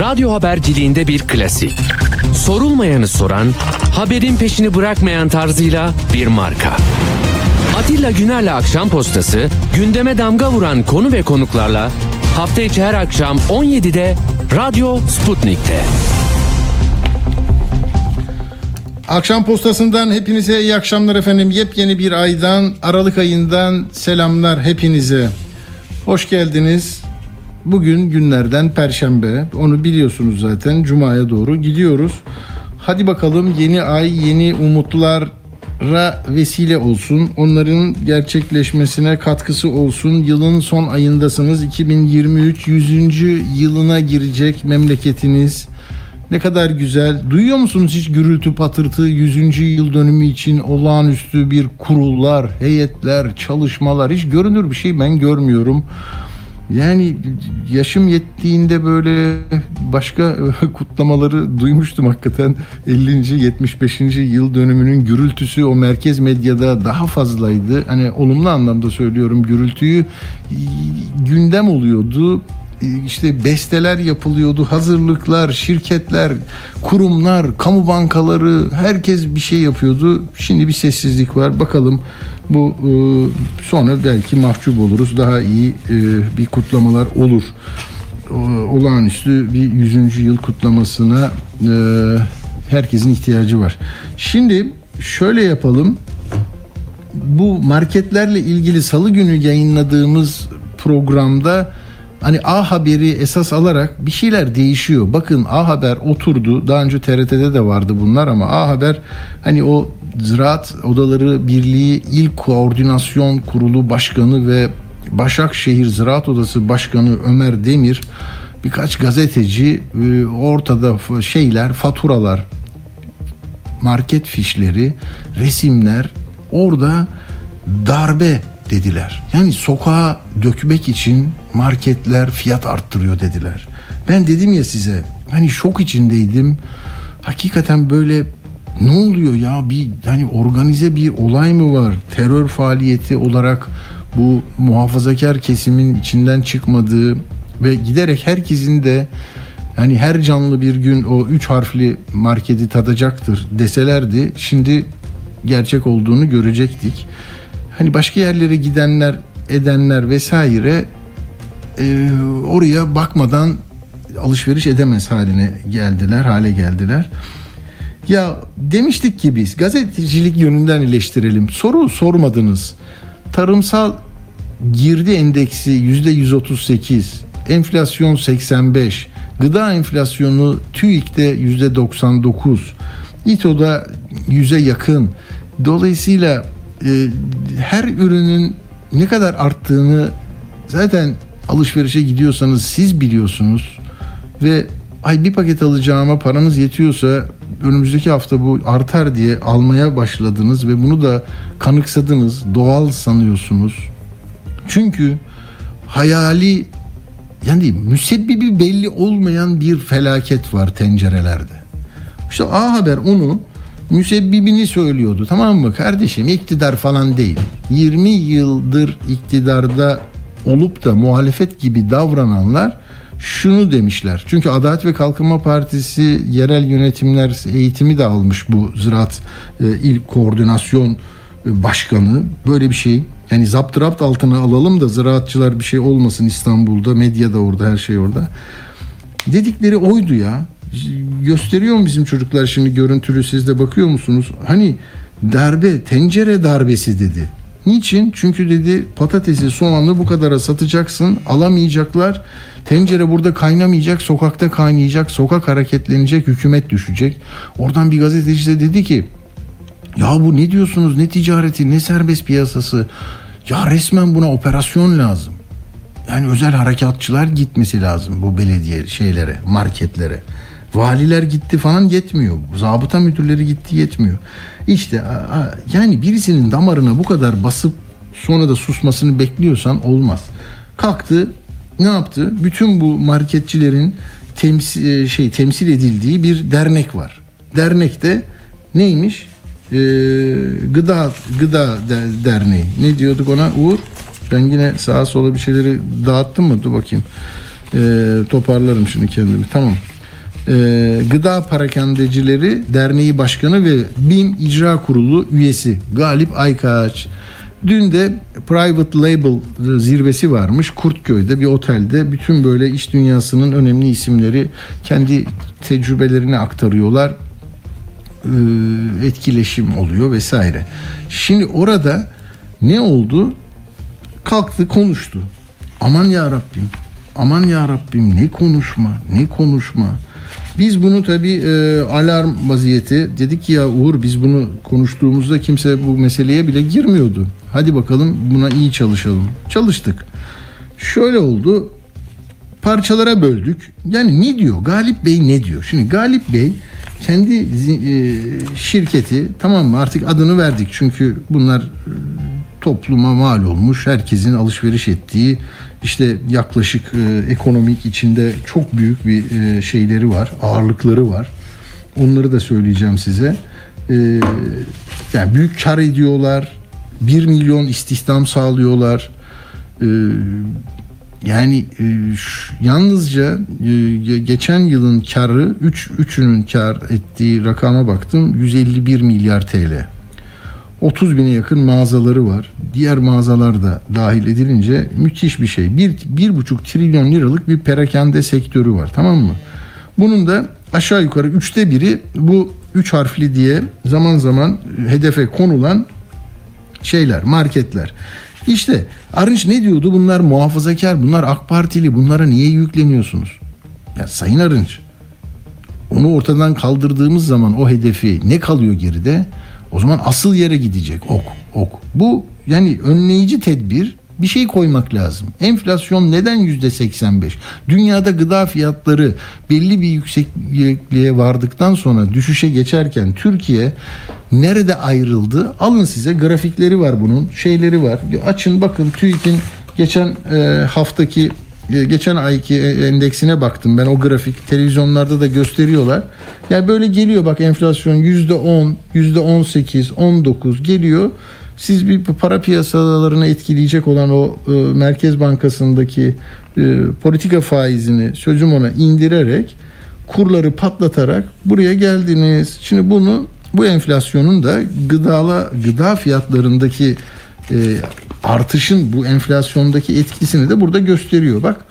Radyo haberciliğinde bir klasik. Sorulmayanı soran, haberin peşini bırakmayan tarzıyla bir marka. Atilla Güner'le Akşam Postası, gündeme damga vuran konu ve konuklarla hafta içi her akşam 17'de Radyo Sputnik'te. Akşam postasından hepinize iyi akşamlar efendim. Yepyeni bir aydan, Aralık ayından selamlar hepinize. Hoş geldiniz. Bugün günlerden Perşembe. Onu biliyorsunuz zaten. Cuma'ya doğru gidiyoruz. Hadi bakalım yeni ay, yeni umutlara vesile olsun. Onların gerçekleşmesine katkısı olsun. Yılın son ayındasınız. 2023 100. yılına girecek memleketiniz. Ne kadar güzel. Duyuyor musunuz hiç gürültü patırtı 100. yıl dönümü için olağanüstü bir kurullar, heyetler, çalışmalar hiç görünür bir şey ben görmüyorum. Yani yaşım yettiğinde böyle başka kutlamaları duymuştum hakikaten 50. 75. yıl dönümünün gürültüsü o merkez medyada daha fazlaydı. Hani olumlu anlamda söylüyorum gürültüyü gündem oluyordu işte besteler yapılıyordu, hazırlıklar, şirketler, kurumlar, kamu bankaları herkes bir şey yapıyordu. Şimdi bir sessizlik var. Bakalım bu e, sonra belki mahcup oluruz. Daha iyi e, bir kutlamalar olur. Olağanüstü bir 100. yıl kutlamasına e, herkesin ihtiyacı var. Şimdi şöyle yapalım. Bu marketlerle ilgili salı günü yayınladığımız programda hani A Haber'i esas alarak bir şeyler değişiyor. Bakın A Haber oturdu. Daha önce TRT'de de vardı bunlar ama A Haber hani o Ziraat Odaları Birliği İl Koordinasyon Kurulu Başkanı ve Başakşehir Ziraat Odası Başkanı Ömer Demir birkaç gazeteci e, ortada şeyler, faturalar, market fişleri, resimler orada darbe dediler. Yani sokağa dökmek için marketler fiyat arttırıyor dediler. Ben dedim ya size hani şok içindeydim. Hakikaten böyle ne oluyor ya bir hani organize bir olay mı var? Terör faaliyeti olarak bu muhafazakar kesimin içinden çıkmadığı ve giderek herkesin de hani her canlı bir gün o üç harfli marketi tadacaktır deselerdi şimdi gerçek olduğunu görecektik hani başka yerlere gidenler edenler vesaire e, oraya bakmadan alışveriş edemez haline geldiler, hale geldiler. Ya demiştik ki biz gazetecilik yönünden eleştirelim. Soru sormadınız. Tarımsal girdi endeksi yüzde 138, enflasyon 85, gıda enflasyonu TÜİK'te yüzde 99, İTO'da yüze yakın. Dolayısıyla e, her ürünün ne kadar arttığını zaten alışverişe gidiyorsanız siz biliyorsunuz ve ay bir paket alacağıma paranız yetiyorsa önümüzdeki hafta bu artar diye almaya başladınız ve bunu da kanıksadınız, doğal sanıyorsunuz. Çünkü hayali yani müsebbibi belli olmayan bir felaket var tencerelerde. İşte A Haber onu müsebbibini söylüyordu tamam mı kardeşim iktidar falan değil 20 yıldır iktidarda olup da muhalefet gibi davrananlar şunu demişler. Çünkü Adalet ve Kalkınma Partisi yerel yönetimler eğitimi de almış bu ziraat e, il koordinasyon e, başkanı. Böyle bir şey. Yani zaptırapt altına alalım da ziraatçılar bir şey olmasın İstanbul'da. Medya da orada her şey orada. Dedikleri oydu ya gösteriyor mu bizim çocuklar şimdi görüntülü siz de bakıyor musunuz? Hani darbe tencere darbesi dedi. Niçin? Çünkü dedi patatesi soğanı bu kadara satacaksın alamayacaklar. Tencere burada kaynamayacak sokakta kaynayacak sokak hareketlenecek hükümet düşecek. Oradan bir gazeteci de dedi ki ya bu ne diyorsunuz ne ticareti ne serbest piyasası ya resmen buna operasyon lazım. Yani özel harekatçılar gitmesi lazım bu belediye şeylere marketlere. Valiler gitti falan yetmiyor. Zabıta müdürleri gitti yetmiyor. İşte yani birisinin damarına bu kadar basıp sonra da susmasını bekliyorsan olmaz. Kalktı ne yaptı? Bütün bu marketçilerin temsil, e, şey temsil edildiği bir dernek var. Dernekte neymiş? Ee, gıda gıda derneği. Ne diyorduk ona? Uğur ben yine sağa sola bir şeyleri dağıttım mı? Dur bakayım. Ee, toparlarım şimdi kendimi. Tamam. Ee, Gıda Parakendecileri Derneği Başkanı ve BİM İcra Kurulu üyesi Galip Aykaç. Dün de Private Label zirvesi varmış Kurtköy'de bir otelde. Bütün böyle iş dünyasının önemli isimleri kendi tecrübelerini aktarıyorlar. Ee, etkileşim oluyor vesaire. Şimdi orada ne oldu? Kalktı konuştu. Aman ya Rabbim. Aman ya Rabbim ne konuşma, ne konuşma. Biz bunu tabii e, alarm vaziyeti dedik ki ya Uğur biz bunu konuştuğumuzda kimse bu meseleye bile girmiyordu. Hadi bakalım buna iyi çalışalım. Çalıştık. Şöyle oldu. Parçalara böldük. Yani ne diyor? Galip Bey ne diyor? Şimdi Galip Bey kendi e, şirketi tamam mı artık adını verdik çünkü bunlar e, topluma mal olmuş herkesin alışveriş ettiği işte yaklaşık e, ekonomik içinde çok büyük bir e, şeyleri var ağırlıkları var. Onları da söyleyeceğim size. E, yani büyük kar ediyorlar 1 milyon istihdam sağlıyorlar. E, yani e, yalnızca e, ge- geçen yılın karı 3 üçünün kar ettiği rakama baktım 151 milyar TL. 30 bine yakın mağazaları var. Diğer mağazalar da dahil edilince müthiş bir şey. Bir, bir buçuk trilyon liralık bir perakende sektörü var tamam mı? Bunun da aşağı yukarı üçte biri bu üç harfli diye zaman zaman hedefe konulan şeyler, marketler. İşte Arınç ne diyordu? Bunlar muhafazakar, bunlar AK Partili. Bunlara niye yükleniyorsunuz? Ya Sayın Arınç, onu ortadan kaldırdığımız zaman o hedefi ne kalıyor geride? O zaman asıl yere gidecek ok ok. Bu yani önleyici tedbir bir şey koymak lazım. Enflasyon neden yüzde 85? Dünyada gıda fiyatları belli bir yüksekliğe vardıktan sonra düşüşe geçerken Türkiye nerede ayrıldı? Alın size grafikleri var bunun, şeyleri var. Açın bakın TÜİK'in geçen e, haftaki geçen ayki endeksine baktım ben o grafik televizyonlarda da gösteriyorlar. Yani böyle geliyor bak enflasyon yüzde on, yüzde on sekiz, on dokuz geliyor. Siz bir para piyasalarını etkileyecek olan o e, Merkez Bankası'ndaki e, politika faizini sözüm ona indirerek kurları patlatarak buraya geldiniz. Şimdi bunu bu enflasyonun da gıdala gıda fiyatlarındaki e, artışın bu enflasyondaki etkisini de burada gösteriyor. Bak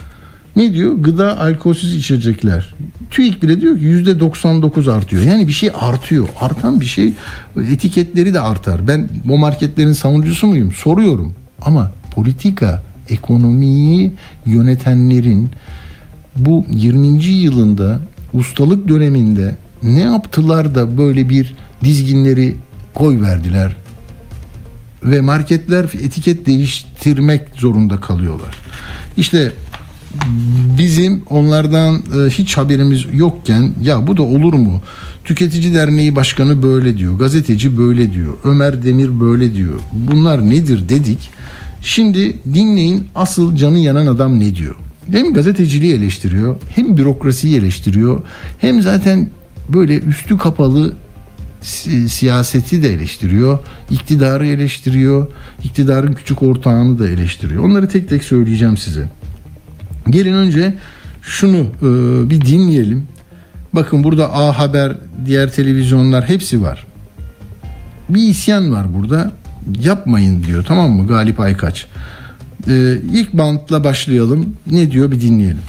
ne diyor? Gıda alkolsüz içecekler. TÜİK bile diyor yüzde 99 artıyor. Yani bir şey artıyor. Artan bir şey etiketleri de artar. Ben bu marketlerin savunucusu muyum? Soruyorum. Ama politika, ekonomiyi yönetenlerin bu 20. yılında ustalık döneminde ne yaptılar da böyle bir dizginleri koy verdiler ve marketler etiket değiştirmek zorunda kalıyorlar. İşte bizim onlardan e, hiç haberimiz yokken ya bu da olur mu? Tüketici Derneği Başkanı böyle diyor, gazeteci böyle diyor, Ömer Demir böyle diyor. Bunlar nedir dedik. Şimdi dinleyin asıl canı yanan adam ne diyor? Hem gazeteciliği eleştiriyor, hem bürokrasiyi eleştiriyor, hem zaten böyle üstü kapalı si- siyaseti de eleştiriyor, iktidarı eleştiriyor, iktidarın küçük ortağını da eleştiriyor. Onları tek tek söyleyeceğim size. Gelin önce şunu e, bir dinleyelim. Bakın burada A Haber, diğer televizyonlar hepsi var. Bir isyan var burada. Yapmayın diyor tamam mı Galip Aykaç. E, ilk bantla başlayalım. Ne diyor bir dinleyelim.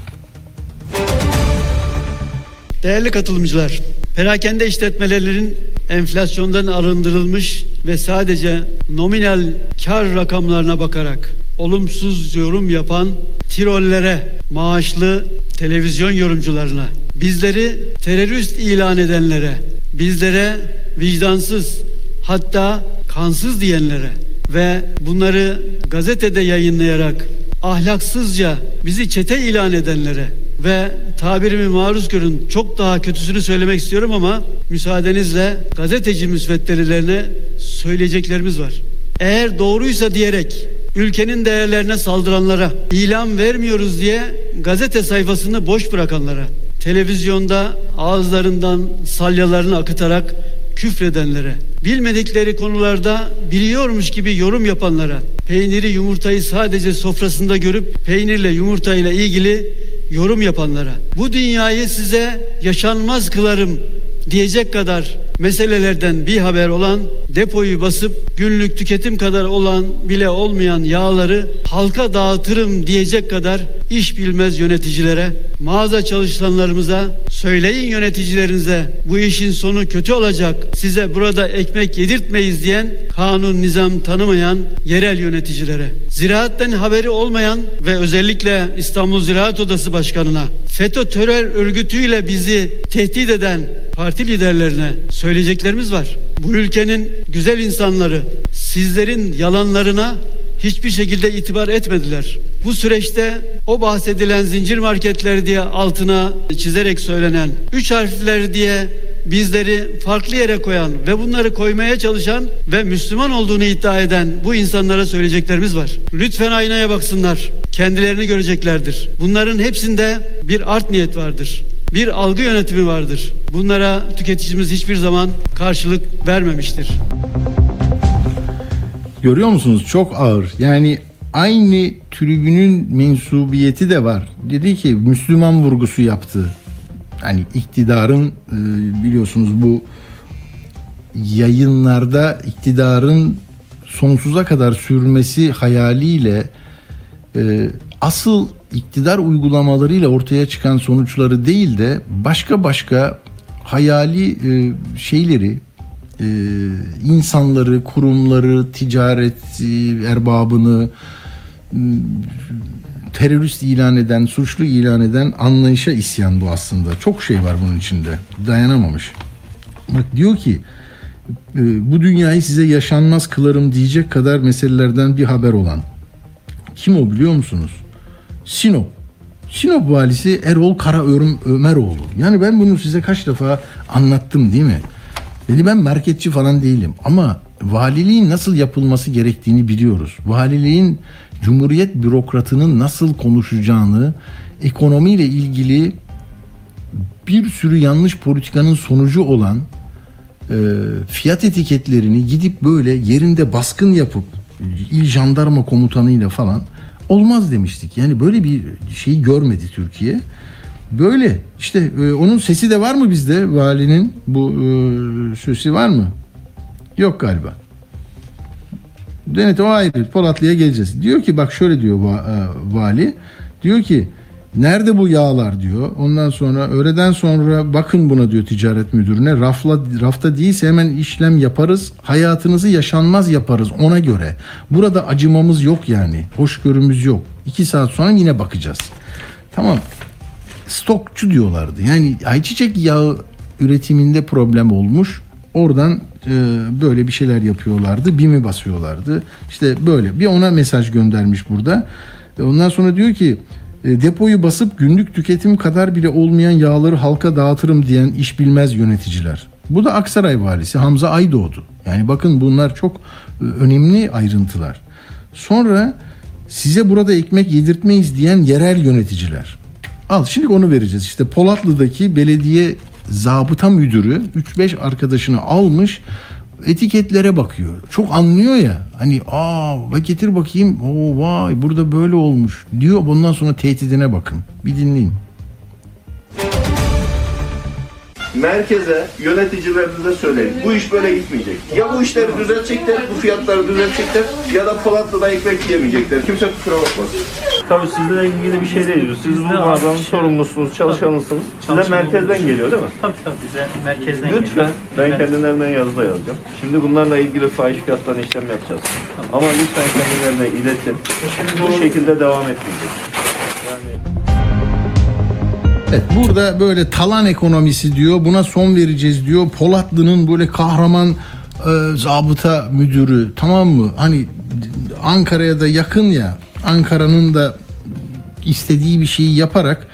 Değerli katılımcılar, perakende işletmelerinin enflasyondan arındırılmış ve sadece nominal kar rakamlarına bakarak olumsuz yorum yapan tirollere, maaşlı televizyon yorumcularına, bizleri terörist ilan edenlere, bizlere vicdansız hatta kansız diyenlere ve bunları gazetede yayınlayarak ahlaksızca bizi çete ilan edenlere ve tabirimi maruz görün çok daha kötüsünü söylemek istiyorum ama müsaadenizle gazeteci müsveddelilerine söyleyeceklerimiz var. Eğer doğruysa diyerek ülkenin değerlerine saldıranlara, ilan vermiyoruz diye gazete sayfasını boş bırakanlara, televizyonda ağızlarından salyalarını akıtarak küfredenlere, bilmedikleri konularda biliyormuş gibi yorum yapanlara, peyniri yumurtayı sadece sofrasında görüp peynirle yumurtayla ilgili yorum yapanlara, bu dünyayı size yaşanmaz kılarım diyecek kadar meselelerden bir haber olan depoyu basıp günlük tüketim kadar olan bile olmayan yağları halka dağıtırım diyecek kadar iş bilmez yöneticilere, mağaza çalışanlarımıza, söyleyin yöneticilerinize bu işin sonu kötü olacak, size burada ekmek yedirtmeyiz diyen kanun nizam tanımayan yerel yöneticilere, ziraatten haberi olmayan ve özellikle İstanbul Ziraat Odası Başkanı'na, FETÖ terör örgütüyle bizi tehdit eden parti liderlerine söyleyeceklerimiz var. Bu ülkenin güzel insanları sizlerin yalanlarına hiçbir şekilde itibar etmediler. Bu süreçte o bahsedilen zincir marketler diye altına çizerek söylenen, üç harfler diye bizleri farklı yere koyan ve bunları koymaya çalışan ve Müslüman olduğunu iddia eden bu insanlara söyleyeceklerimiz var. Lütfen aynaya baksınlar. Kendilerini göreceklerdir. Bunların hepsinde bir art niyet vardır bir algı yönetimi vardır. Bunlara tüketicimiz hiçbir zaman karşılık vermemiştir. Görüyor musunuz? Çok ağır. Yani aynı tribünün mensubiyeti de var. Dedi ki Müslüman vurgusu yaptı. Hani iktidarın e, biliyorsunuz bu yayınlarda iktidarın sonsuza kadar sürmesi hayaliyle e, asıl iktidar uygulamalarıyla ortaya çıkan sonuçları değil de başka başka hayali e, şeyleri e, insanları, kurumları, ticaret e, erbabını e, terörist ilan eden, suçlu ilan eden anlayışa isyan bu aslında. Çok şey var bunun içinde. Dayanamamış. Bak diyor ki e, bu dünyayı size yaşanmaz kılarım diyecek kadar meselelerden bir haber olan. Kim o biliyor musunuz? Sinop. Sinop valisi Erol Kara Ömeroğlu. Yani ben bunu size kaç defa anlattım değil mi? Dedi ben marketçi falan değilim ama valiliğin nasıl yapılması gerektiğini biliyoruz. Valiliğin Cumhuriyet bürokratının nasıl konuşacağını, ekonomiyle ilgili bir sürü yanlış politikanın sonucu olan e, fiyat etiketlerini gidip böyle yerinde baskın yapıp il jandarma komutanıyla falan olmaz demiştik. Yani böyle bir şeyi görmedi Türkiye. Böyle işte e, onun sesi de var mı bizde valinin bu e, sesi var mı? Yok galiba. Denet o ayrı. Polatlı'ya geleceğiz. Diyor ki bak şöyle diyor e, vali. Diyor ki nerede bu yağlar diyor. Ondan sonra öğleden sonra bakın buna diyor ticaret müdürüne. Rafla, rafta değilse hemen işlem yaparız. Hayatınızı yaşanmaz yaparız ona göre. Burada acımamız yok yani. Hoşgörümüz yok. İki saat sonra yine bakacağız. Tamam. Stokçu diyorlardı. Yani ayçiçek yağı üretiminde problem olmuş. Oradan e, böyle bir şeyler yapıyorlardı. BİM'i basıyorlardı. İşte böyle. Bir ona mesaj göndermiş burada. E, ondan sonra diyor ki e, depoyu basıp günlük tüketim kadar bile olmayan yağları halka dağıtırım diyen iş bilmez yöneticiler. Bu da Aksaray valisi Hamza Aydoğdu. Yani bakın bunlar çok e, önemli ayrıntılar. Sonra size burada ekmek yedirtmeyiz diyen yerel yöneticiler. Al şimdi onu vereceğiz. İşte Polatlı'daki belediye zabıta müdürü 3-5 arkadaşını almış etiketlere bakıyor. Çok anlıyor ya. Hani aa getir bakayım. Oo vay burada böyle olmuş diyor. Bundan sonra tehdidine bakın. Bir dinleyin. Merkeze, yöneticilerinize söyleyin. Bu iş böyle gitmeyecek. Ya bu işleri düzeltecekler, bu fiyatları düzeltecekler ya da Polatlı'da ekmek yemeyecekler. Kimse kusura bakmasın. Tabii sizle ilgili bir şey değil. Siz bu mağazanın sorumlusunuz, çalışanısınız. Size merkezden geliyor değil mi? Tabii tabii bize merkezden Lütfen. geliyor. Ben Evet. kendilerinden yazıda yazacağım. Şimdi bunlarla ilgili fahiş fiyattan işlem yapacağız. Ama lütfen kendilerine iletin. Bu şekilde devam etmeyecek. Evet, burada böyle talan ekonomisi diyor. Buna son vereceğiz diyor. Polatlı'nın böyle kahraman e, zabıta müdürü tamam mı? Hani Ankara'ya da yakın ya. Ankara'nın da istediği bir şeyi yaparak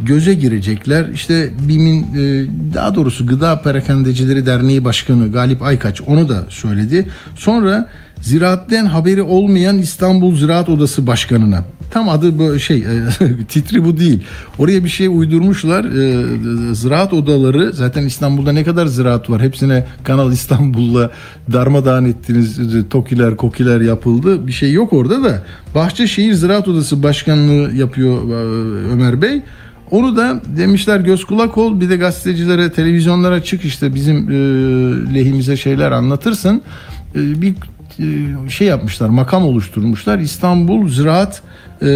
göze girecekler. İşte BİM'in e, daha doğrusu Gıda Perakendecileri Derneği Başkanı Galip Aykaç onu da söyledi. Sonra Ziraatten haberi olmayan İstanbul Ziraat Odası Başkanı'na. Tam adı böyle şey e, titri bu değil. Oraya bir şey uydurmuşlar. E, ziraat odaları zaten İstanbul'da ne kadar ziraat var. Hepsine Kanal İstanbul'la darmadağın ettiniz. Tokiler, kokiler yapıldı. Bir şey yok orada da. Bahçeşehir Ziraat Odası Başkanlığı yapıyor e, Ömer Bey. Onu da demişler göz kulak ol bir de gazetecilere televizyonlara çık işte bizim e, lehimize şeyler anlatırsın. E, bir şey yapmışlar makam oluşturmuşlar İstanbul Ziraat e,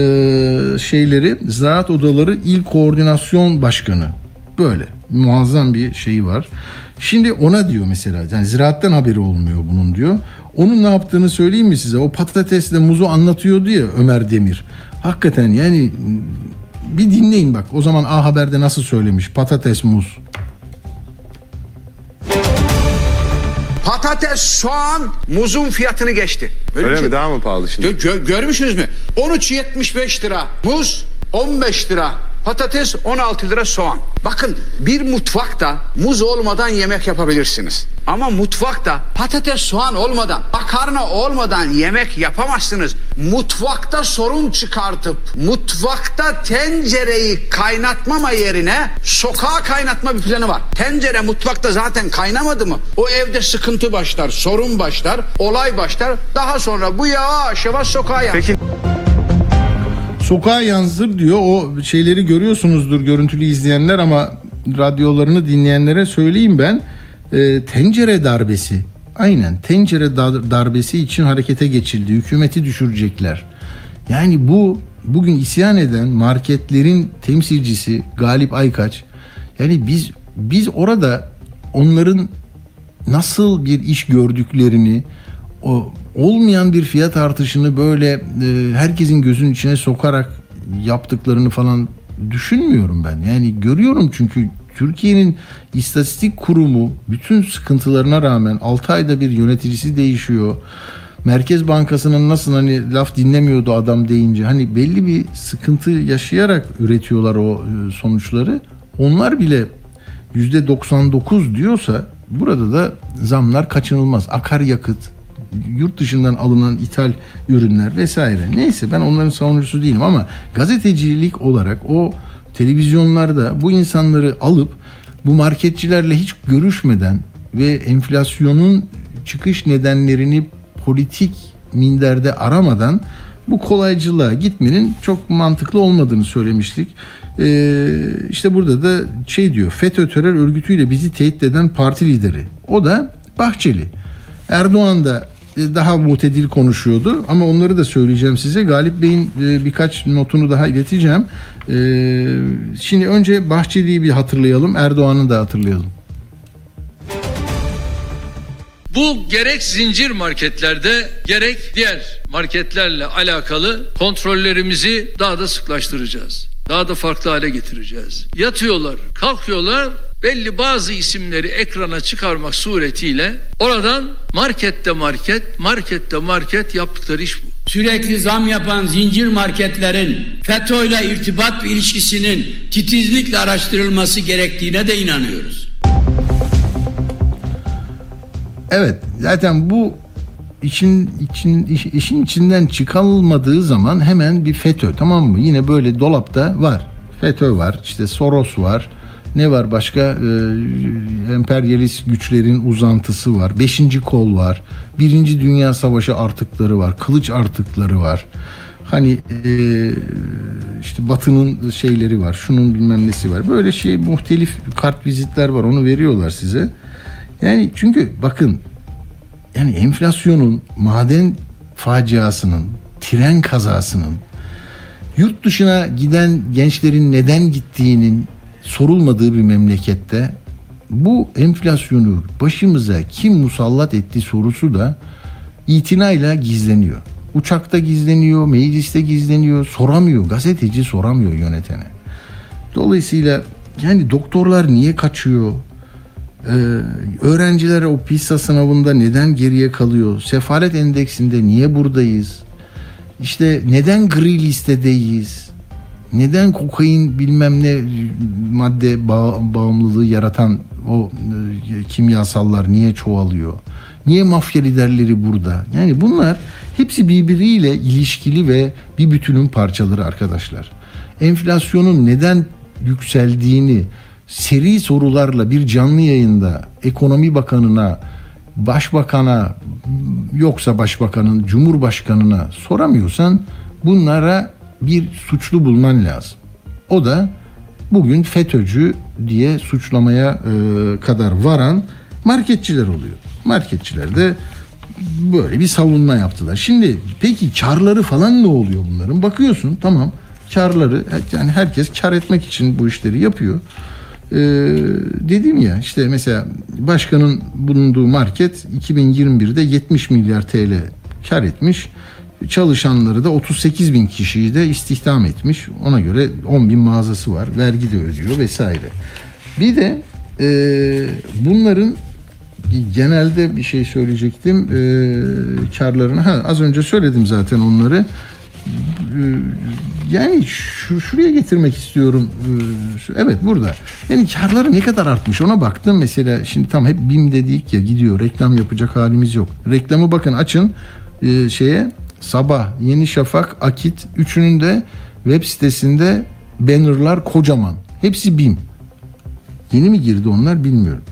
şeyleri Ziraat Odaları İl Koordinasyon Başkanı böyle muazzam bir şeyi var. Şimdi ona diyor mesela yani ziraatten haberi olmuyor bunun diyor. Onun ne yaptığını söyleyeyim mi size? O patatesle muzu anlatıyordu ya Ömer Demir. Hakikaten yani bir dinleyin bak. O zaman A Haber'de nasıl söylemiş? Patates, muz. Patates, soğan, muzun fiyatını geçti. Öyle şey- mi? Daha mı pahalı şimdi? Gö- görmüşsünüz mü? 13.75 lira muz, 15 lira patates, 16 lira soğan. Bakın bir mutfakta muz olmadan yemek yapabilirsiniz. Ama mutfakta patates, soğan olmadan, makarna olmadan yemek yapamazsınız. Mutfakta sorun çıkartıp mutfakta tencereyi kaynatmama yerine sokağa kaynatma bir planı var. Tencere mutfakta zaten kaynamadı mı? O evde sıkıntı başlar, sorun başlar, olay başlar. Daha sonra bu yavaş yavaş sokağa yansır. Peki Sokağa yansır diyor. O şeyleri görüyorsunuzdur görüntülü izleyenler ama radyolarını dinleyenlere söyleyeyim ben. Ee, tencere darbesi. Aynen tencere dar- darbesi için harekete geçildi. Hükümeti düşürecekler. Yani bu bugün isyan eden marketlerin temsilcisi Galip Aykaç. Yani biz biz orada onların nasıl bir iş gördüklerini o olmayan bir fiyat artışını böyle e, herkesin gözünün içine sokarak yaptıklarını falan düşünmüyorum ben. Yani görüyorum çünkü Türkiye'nin istatistik kurumu bütün sıkıntılarına rağmen 6 ayda bir yöneticisi değişiyor. Merkez Bankası'nın nasıl hani laf dinlemiyordu adam deyince hani belli bir sıkıntı yaşayarak üretiyorlar o e, sonuçları. Onlar bile %99 diyorsa burada da zamlar kaçınılmaz. Akaryakıt, yurt dışından alınan ithal ürünler vesaire. Neyse ben onların savunucusu değilim ama gazetecilik olarak o televizyonlarda bu insanları alıp bu marketçilerle hiç görüşmeden ve enflasyonun çıkış nedenlerini politik minderde aramadan bu kolaycılığa gitmenin çok mantıklı olmadığını söylemiştik. Ee, işte burada da şey diyor FETÖ terör örgütüyle bizi tehdit eden parti lideri. O da Bahçeli. Erdoğan da daha mutedil konuşuyordu ama onları da söyleyeceğim size. Galip Bey'in e, birkaç notunu daha ileteceğim. Ee, şimdi önce Bahçeli'yi bir hatırlayalım, Erdoğan'ı da hatırlayalım. Bu gerek zincir marketlerde gerek diğer marketlerle alakalı kontrollerimizi daha da sıklaştıracağız. Daha da farklı hale getireceğiz. Yatıyorlar, kalkıyorlar, belli bazı isimleri ekrana çıkarmak suretiyle oradan markette market, markette market yaptıkları iş bu. Sürekli zam yapan zincir marketlerin FETÖ ile irtibat ve ilişkisinin titizlikle araştırılması gerektiğine de inanıyoruz. Evet zaten bu için için iş- işin içinden çıkarılmadığı zaman hemen bir FETÖ tamam mı? Yine böyle dolapta var. FETÖ var, işte Soros var. Ne var başka? Ee, emperyalist güçlerin uzantısı var. Beşinci kol var. Birinci Dünya Savaşı artıkları var. Kılıç artıkları var. Hani ee, işte Batı'nın şeyleri var. Şunun bilmem nesi var. Böyle şey muhtelif kart vizitler var. Onu veriyorlar size. Yani çünkü bakın yani enflasyonun, maden faciasının, tren kazasının, yurt dışına giden gençlerin neden gittiğinin sorulmadığı bir memlekette bu enflasyonu başımıza kim musallat etti sorusu da itinayla gizleniyor. Uçakta gizleniyor, mecliste gizleniyor, soramıyor, gazeteci soramıyor yönetene. Dolayısıyla yani doktorlar niye kaçıyor? Ee, öğrenciler o PISA sınavında neden geriye kalıyor? Sefalet endeksinde niye buradayız? İşte neden gri listedeyiz? Neden kokain bilmem ne madde bağ- bağımlılığı yaratan o e, kimyasallar niye çoğalıyor? Niye mafya liderleri burada? Yani bunlar hepsi birbiriyle ilişkili ve bir bütünün parçaları arkadaşlar. Enflasyonun neden yükseldiğini seri sorularla bir canlı yayında ekonomi bakanına, başbakana yoksa başbakanın, cumhurbaşkanına soramıyorsan bunlara bir suçlu bulman lazım. O da bugün FETÖ'cü diye suçlamaya e, kadar varan marketçiler oluyor. Marketçiler de böyle bir savunma yaptılar. Şimdi peki karları falan ne oluyor bunların? Bakıyorsun tamam karları yani herkes kar etmek için bu işleri yapıyor. Ee, dedim ya işte mesela başkanın bulunduğu market 2021'de 70 milyar TL kar etmiş. Çalışanları da 38 bin kişiyi de istihdam etmiş. Ona göre 10 bin mağazası var. Vergi de ödüyor vesaire. Bir de e, bunların genelde bir şey söyleyecektim. E, karlarını ha, az önce söyledim zaten onları. E, yani şu, şuraya getirmek istiyorum. E, evet burada. Yani karları ne kadar artmış ona baktım. Mesela şimdi tam hep BİM dedik ya gidiyor. Reklam yapacak halimiz yok. Reklamı bakın açın e, şeye Sabah, Yeni Şafak, Akit üçünün de web sitesinde bannerlar kocaman. Hepsi BİM. Yeni mi girdi onlar bilmiyorum.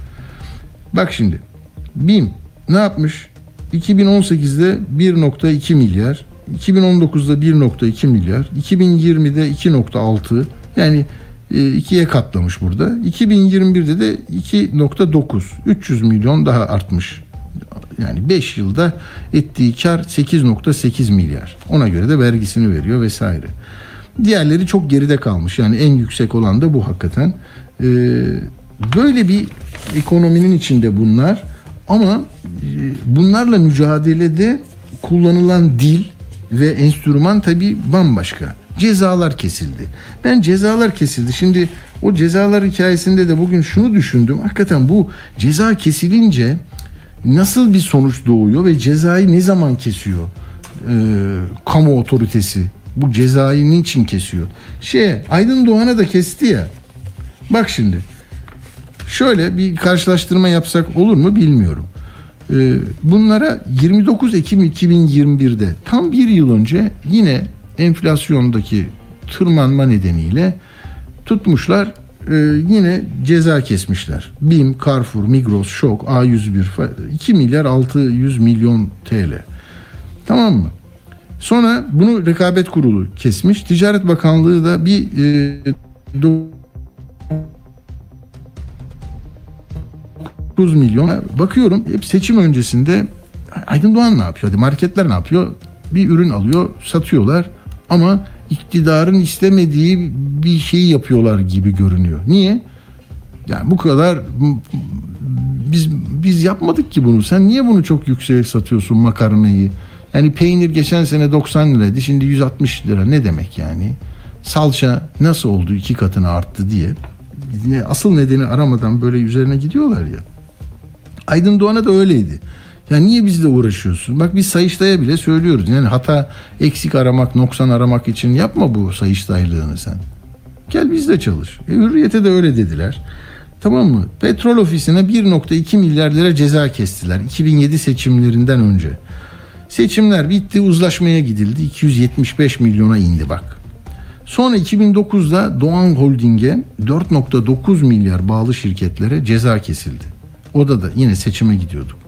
Bak şimdi. BİM ne yapmış? 2018'de 1.2 milyar, 2019'da 1.2 milyar, 2020'de 2.6 yani e, ikiye katlamış burada. 2021'de de 2.9 300 milyon daha artmış. Yani 5 yılda ettiği kar 8.8 milyar. Ona göre de vergisini veriyor vesaire. Diğerleri çok geride kalmış. Yani en yüksek olan da bu hakikaten. Ee, böyle bir ekonominin içinde bunlar. Ama e, bunlarla mücadelede kullanılan dil ve enstrüman tabii bambaşka. Cezalar kesildi. Ben cezalar kesildi. Şimdi o cezalar hikayesinde de bugün şunu düşündüm. Hakikaten bu ceza kesilince nasıl bir sonuç doğuyor ve cezayı ne zaman kesiyor ee, kamu otoritesi? Bu cezayı niçin kesiyor? Şey Aydın Doğan'a da kesti ya. Bak şimdi. Şöyle bir karşılaştırma yapsak olur mu bilmiyorum. Ee, bunlara 29 Ekim 2021'de tam bir yıl önce yine enflasyondaki tırmanma nedeniyle tutmuşlar e, yine ceza kesmişler. BİM, Carrefour, Migros, Şok, A101 fa- 2 milyar 600 milyon TL. Tamam mı? Sonra bunu rekabet kurulu kesmiş. Ticaret Bakanlığı da bir e, do- 9 milyon. Bakıyorum hep seçim öncesinde Aydın Doğan ne yapıyor? Hadi marketler ne yapıyor? Bir ürün alıyor, satıyorlar ama iktidarın istemediği bir şeyi yapıyorlar gibi görünüyor. Niye? Yani bu kadar biz biz yapmadık ki bunu. Sen niye bunu çok yükseğe satıyorsun makarnayı? Yani peynir geçen sene 90 liraydı. Şimdi 160 lira. Ne demek yani? Salça nasıl oldu iki katına arttı diye. Asıl nedeni aramadan böyle üzerine gidiyorlar ya. Aydın Doğan'a da öyleydi. Ya niye bizle uğraşıyorsun? Bak biz Sayıştay'a bile söylüyoruz. Yani hata eksik aramak, noksan aramak için yapma bu Sayıştaylığını sen. Gel bizle çalış. E, hürriyete de öyle dediler. Tamam mı? Petrol ofisine 1.2 milyar lira ceza kestiler 2007 seçimlerinden önce. Seçimler bitti, uzlaşmaya gidildi. 275 milyona indi bak. Sonra 2009'da Doğan Holding'e 4.9 milyar bağlı şirketlere ceza kesildi. O da da yine seçime gidiyorduk.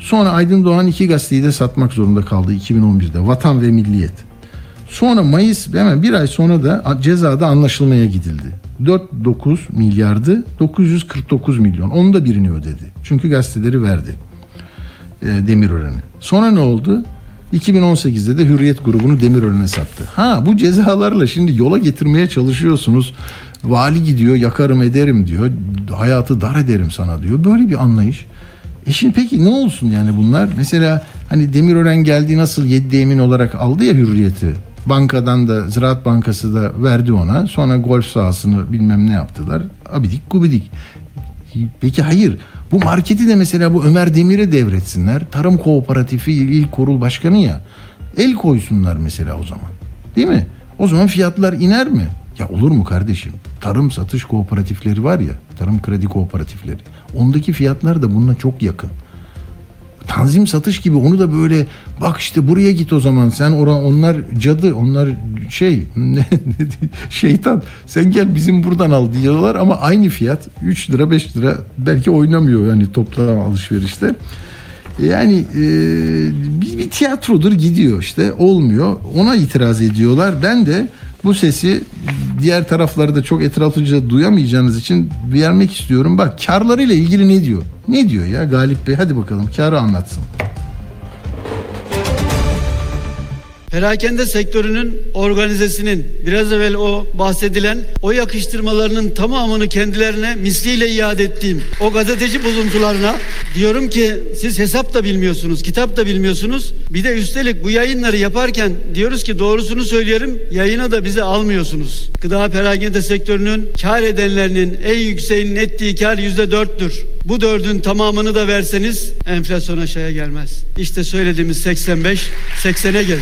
Sonra Aydın Doğan iki gazeteyi de satmak zorunda kaldı 2011'de. Vatan ve Milliyet. Sonra Mayıs hemen bir ay sonra da cezada anlaşılmaya gidildi. 4.9 milyardı 949 milyon. Onu da birini ödedi. Çünkü gazeteleri verdi. E, Demirören'e. Sonra ne oldu? 2018'de de Hürriyet grubunu Demirören'e sattı. Ha bu cezalarla şimdi yola getirmeye çalışıyorsunuz. Vali gidiyor yakarım ederim diyor. Hayatı dar ederim sana diyor. Böyle bir anlayış. E şimdi peki ne olsun yani bunlar? Mesela hani Demirören geldiği nasıl yedi emin olarak aldı ya hürriyeti. Bankadan da Ziraat Bankası da verdi ona. Sonra golf sahasını bilmem ne yaptılar. Abidik gubidik. Peki hayır. Bu marketi de mesela bu Ömer Demir'e devretsinler. Tarım Kooperatifi İl Kurul Başkanı ya. El koysunlar mesela o zaman. Değil mi? O zaman fiyatlar iner mi? Ya olur mu kardeşim? Tarım satış kooperatifleri var ya. Tarım kredi kooperatifleri. Ondaki fiyatlar da bununla çok yakın. tanzim satış gibi onu da böyle bak işte buraya git o zaman sen oran onlar cadı onlar şey şeytan sen gel bizim buradan al diyorlar ama aynı fiyat 3 lira 5 lira belki oynamıyor yani toplam alışverişte. Yani e, bir, bir tiyatrodur gidiyor işte olmuyor ona itiraz ediyorlar ben de bu sesi diğer tarafları da çok etraflıca duyamayacağınız için vermek istiyorum. Bak karlarıyla ilgili ne diyor? Ne diyor ya Galip Bey? Hadi bakalım karı anlatsın. Perakende sektörünün organizesinin biraz evvel o bahsedilen o yakıştırmalarının tamamını kendilerine misliyle iade ettiğim o gazeteci bozuntularına diyorum ki siz hesap da bilmiyorsunuz, kitap da bilmiyorsunuz. Bir de üstelik bu yayınları yaparken diyoruz ki doğrusunu söyleyelim yayına da bizi almıyorsunuz. Gıda perakende sektörünün kar edenlerinin en yükseğinin ettiği kar yüzde dörttür. Bu dördün tamamını da verseniz enflasyon aşağıya gelmez. İşte söylediğimiz 85 80'e gelir.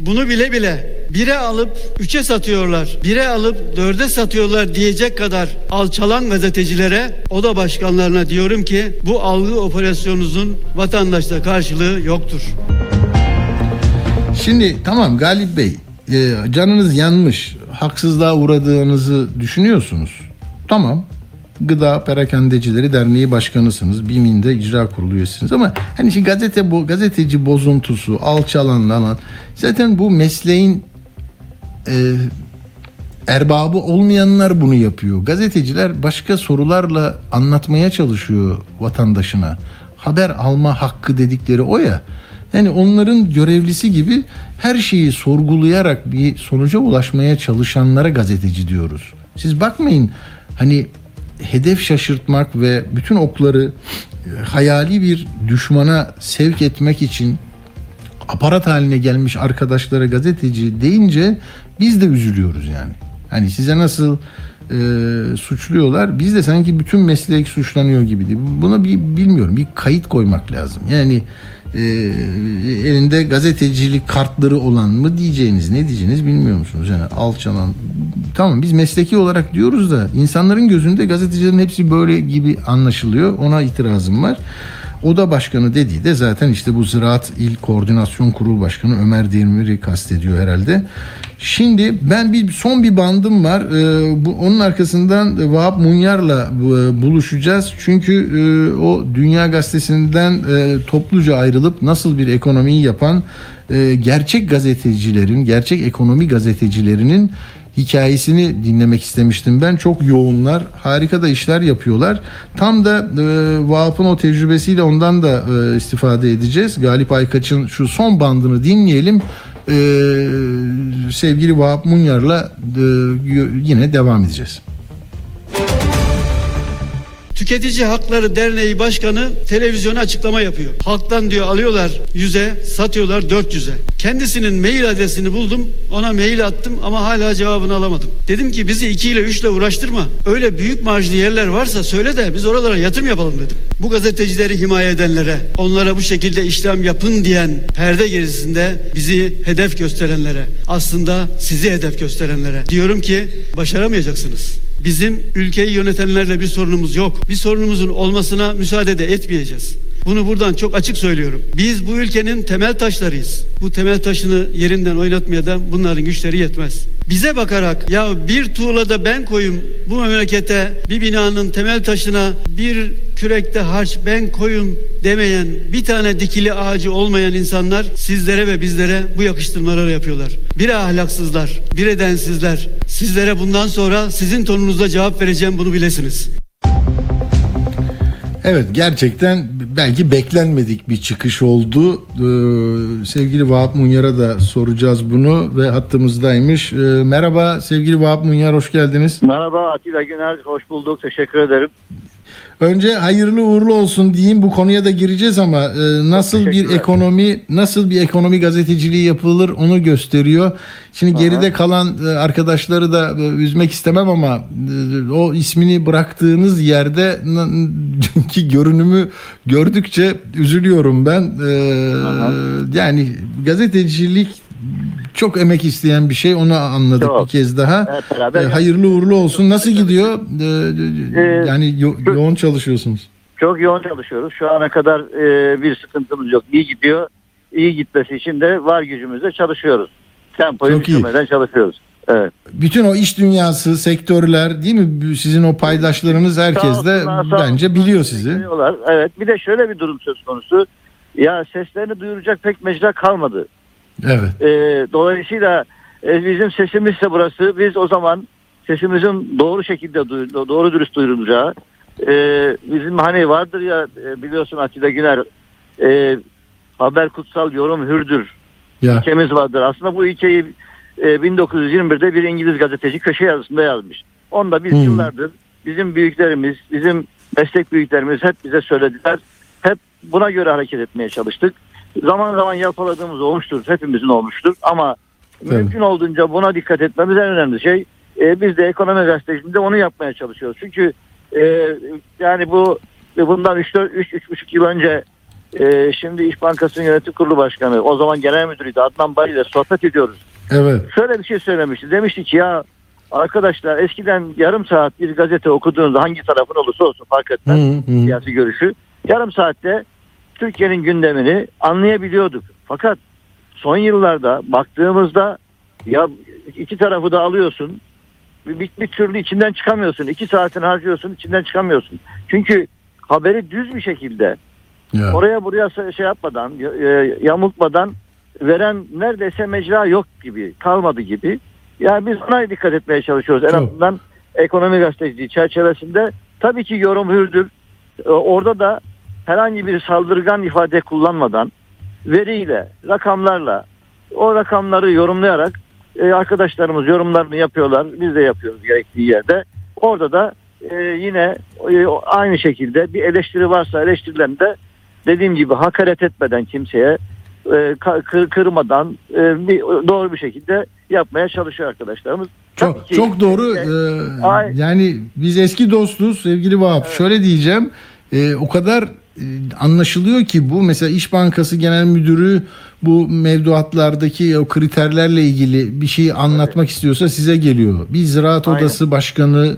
Bunu bile bile bire alıp üçe satıyorlar, bire alıp dörde satıyorlar diyecek kadar alçalan gazetecilere, oda başkanlarına diyorum ki bu algı operasyonunuzun vatandaşta karşılığı yoktur. Şimdi tamam Galip Bey e, canınız yanmış haksızlığa uğradığınızı düşünüyorsunuz. Tamam Gıda Perakendecileri Derneği Başkanısınız. BİM'inde icra kurulu üyesiniz ama hani şimdi gazete bu gazeteci bozuntusu, alçalanlanan zaten bu mesleğin e, erbabı olmayanlar bunu yapıyor. Gazeteciler başka sorularla anlatmaya çalışıyor vatandaşına. Haber alma hakkı dedikleri o ya. Yani onların görevlisi gibi her şeyi sorgulayarak bir sonuca ulaşmaya çalışanlara gazeteci diyoruz. Siz bakmayın hani hedef şaşırtmak ve bütün okları e, hayali bir düşmana sevk etmek için aparat haline gelmiş arkadaşlara gazeteci deyince biz de üzülüyoruz yani. Hani size nasıl e, suçluyorlar biz de sanki bütün meslek suçlanıyor gibi. Buna bir bilmiyorum bir kayıt koymak lazım. Yani e, elinde gazetecilik kartları olan mı diyeceğiniz ne diyeceğiniz bilmiyor musunuz? Yani alçalan tamam biz mesleki olarak diyoruz da insanların gözünde gazetecilerin hepsi böyle gibi anlaşılıyor. Ona itirazım var. Oda başkanı dediği de zaten işte bu Ziraat İl Koordinasyon Kurulu Başkanı Ömer Demir'i kastediyor herhalde. Şimdi ben bir son bir bandım var. Ee, bu onun arkasından Vahap Munyar'la e, buluşacağız. Çünkü e, o Dünya Gazetesi'nden e, topluca ayrılıp nasıl bir ekonomiyi yapan e, gerçek gazetecilerin, gerçek ekonomi gazetecilerinin hikayesini dinlemek istemiştim. Ben çok yoğunlar, harika da işler yapıyorlar. Tam da e, Vahap'ın o tecrübesiyle ondan da e, istifade edeceğiz. Galip Aykaç'ın şu son bandını dinleyelim. E, sevgili Vahap Munyar'la e, yine devam edeceğiz. Tüketici Hakları Derneği Başkanı televizyona açıklama yapıyor. Halktan diyor alıyorlar 100'e, satıyorlar 400'e. Kendisinin mail adresini buldum, ona mail attım ama hala cevabını alamadım. Dedim ki bizi 2 ile 3 ile uğraştırma. Öyle büyük marjlı yerler varsa söyle de biz oralara yatırım yapalım dedim. Bu gazetecileri himaye edenlere, onlara bu şekilde işlem yapın diyen perde gerisinde bizi hedef gösterenlere, aslında sizi hedef gösterenlere diyorum ki başaramayacaksınız. Bizim ülkeyi yönetenlerle bir sorunumuz yok. Bir sorunumuzun olmasına müsaade de etmeyeceğiz. Bunu buradan çok açık söylüyorum. Biz bu ülkenin temel taşlarıyız. Bu temel taşını yerinden oynatmaya da bunların güçleri yetmez. Bize bakarak ya bir tuğlada ben koyayım bu memlekete bir binanın temel taşına bir kürekte harç ben koyun demeyen bir tane dikili ağacı olmayan insanlar sizlere ve bizlere bu yakıştırmaları yapıyorlar. Bir ahlaksızlar, bir edensizler. Sizlere bundan sonra sizin tonunuzda cevap vereceğim bunu bilesiniz. Evet gerçekten belki beklenmedik bir çıkış oldu. Ee, sevgili Vahap Munyar'a da soracağız bunu ve hattımızdaymış. Ee, merhaba sevgili Vahap Munyar hoş geldiniz. Merhaba Atilla Güner, hoş bulduk. Teşekkür ederim. Önce hayırlı uğurlu olsun diyeyim bu konuya da gireceğiz ama e, nasıl bir ekonomi nasıl bir ekonomi gazeteciliği yapılır onu gösteriyor. Şimdi geride kalan e, arkadaşları da e, üzmek istemem ama e, o ismini bıraktığınız yerde ki görünümü gördükçe üzülüyorum ben. E, yani gazetecilik çok emek isteyen bir şey onu anladık Çok. bir kez daha. Hep beraber E, hayırlı uğurlu olsun. Nasıl gidiyor? E, Ee, yani yo- yoğun çalışıyorsunuz. Çok yoğun çalışıyoruz. Şu ana kadar e, bir sıkıntımız yok. İyi gidiyor. İyi gitmesi için de var gücümüzle çalışıyoruz. Tempoyu Çok düşürmeden çalışıyoruz. Evet. Bütün o iş dünyası, sektörler değil mi? Sizin o paydaşlarınız herkes de bence biliyor sizi. Biliyorlar. Evet. Bir de şöyle bir durum söz konusu. Ya seslerini duyuracak pek mecra kalmadı. Evet. E, dolayısıyla e, bizim sesimizse burası biz o zaman sesimizin doğru şekilde doğru dürüst duyurulacağı e, bizim hani vardır ya e, biliyorsun Atilla Güner e, haber kutsal yorum hürdür Ya ilkemiz vardır. Aslında bu ilkeyi e, 1921'de bir İngiliz gazeteci köşe yazısında yazmış. Onu da biz Hmm. yıllardır bizim büyüklerimiz, bizim meslek büyüklerimiz hep bize söylediler. Hep buna göre hareket etmeye çalıştık. Zaman zaman yalpaladığımız olmuştur. Hepimizin olmuştur. Ama Tabii. mümkün olduğunca buna dikkat etmemiz en önemli şey. E, biz de ekonomi gazeteciliğinde onu yapmaya çalışıyoruz. Çünkü e, yani bu bundan 3-3,5 yıl önce e, şimdi İş Bankası'nın yönetim kurulu başkanı o zaman genel müdürüydü Adnan Bay ile sohbet ediyoruz. evet. Şöyle bir şey söylemişti. Demişti ki ya arkadaşlar eskiden yarım saat bir gazete okuduğunuzda hangi tarafın olursa olsun fark etmez Hı, hı. siyasi görüşü. Yarım saatte Türkiye'nin gündemini anlayabiliyorduk. Fakat son yıllarda baktığımızda ya iki tarafı da alıyorsun. Bir, bir, bir türlü içinden çıkamıyorsun. İki saatini harcıyorsun içinden çıkamıyorsun. Çünkü haberi düz bir şekilde Ya. oraya buraya şey yapmadan e, yamultmadan veren neredeyse mecra yok gibi kalmadı gibi. Yani biz buna dikkat etmeye çalışıyoruz. En azından ekonomi gazeteciliği çerçevesinde tabii ki yorum hürdür. E, Orada da herhangi bir saldırgan ifade kullanmadan veriyle, rakamlarla o rakamları yorumlayarak e, arkadaşlarımız yorumlarını yapıyorlar. Biz de yapıyoruz gerektiği yerde. Orada da e, yine e, aynı şekilde bir eleştiri varsa eleştirilerini de dediğim gibi hakaret etmeden kimseye e, kır- kırmadan e, bir, doğru bir şekilde yapmaya çalışıyor arkadaşlarımız. Tabii Çok ki- çok doğru. e, Ee, yani biz eski dostuz sevgili Vahap. Şöyle diyeceğim. Ee, o kadar e, anlaşılıyor ki bu mesela İş Bankası Genel Müdürü bu mevduatlardaki o kriterlerle ilgili bir şey anlatmak istiyorsa size geliyor. Bir Ziraat Aynen. Odası Başkanı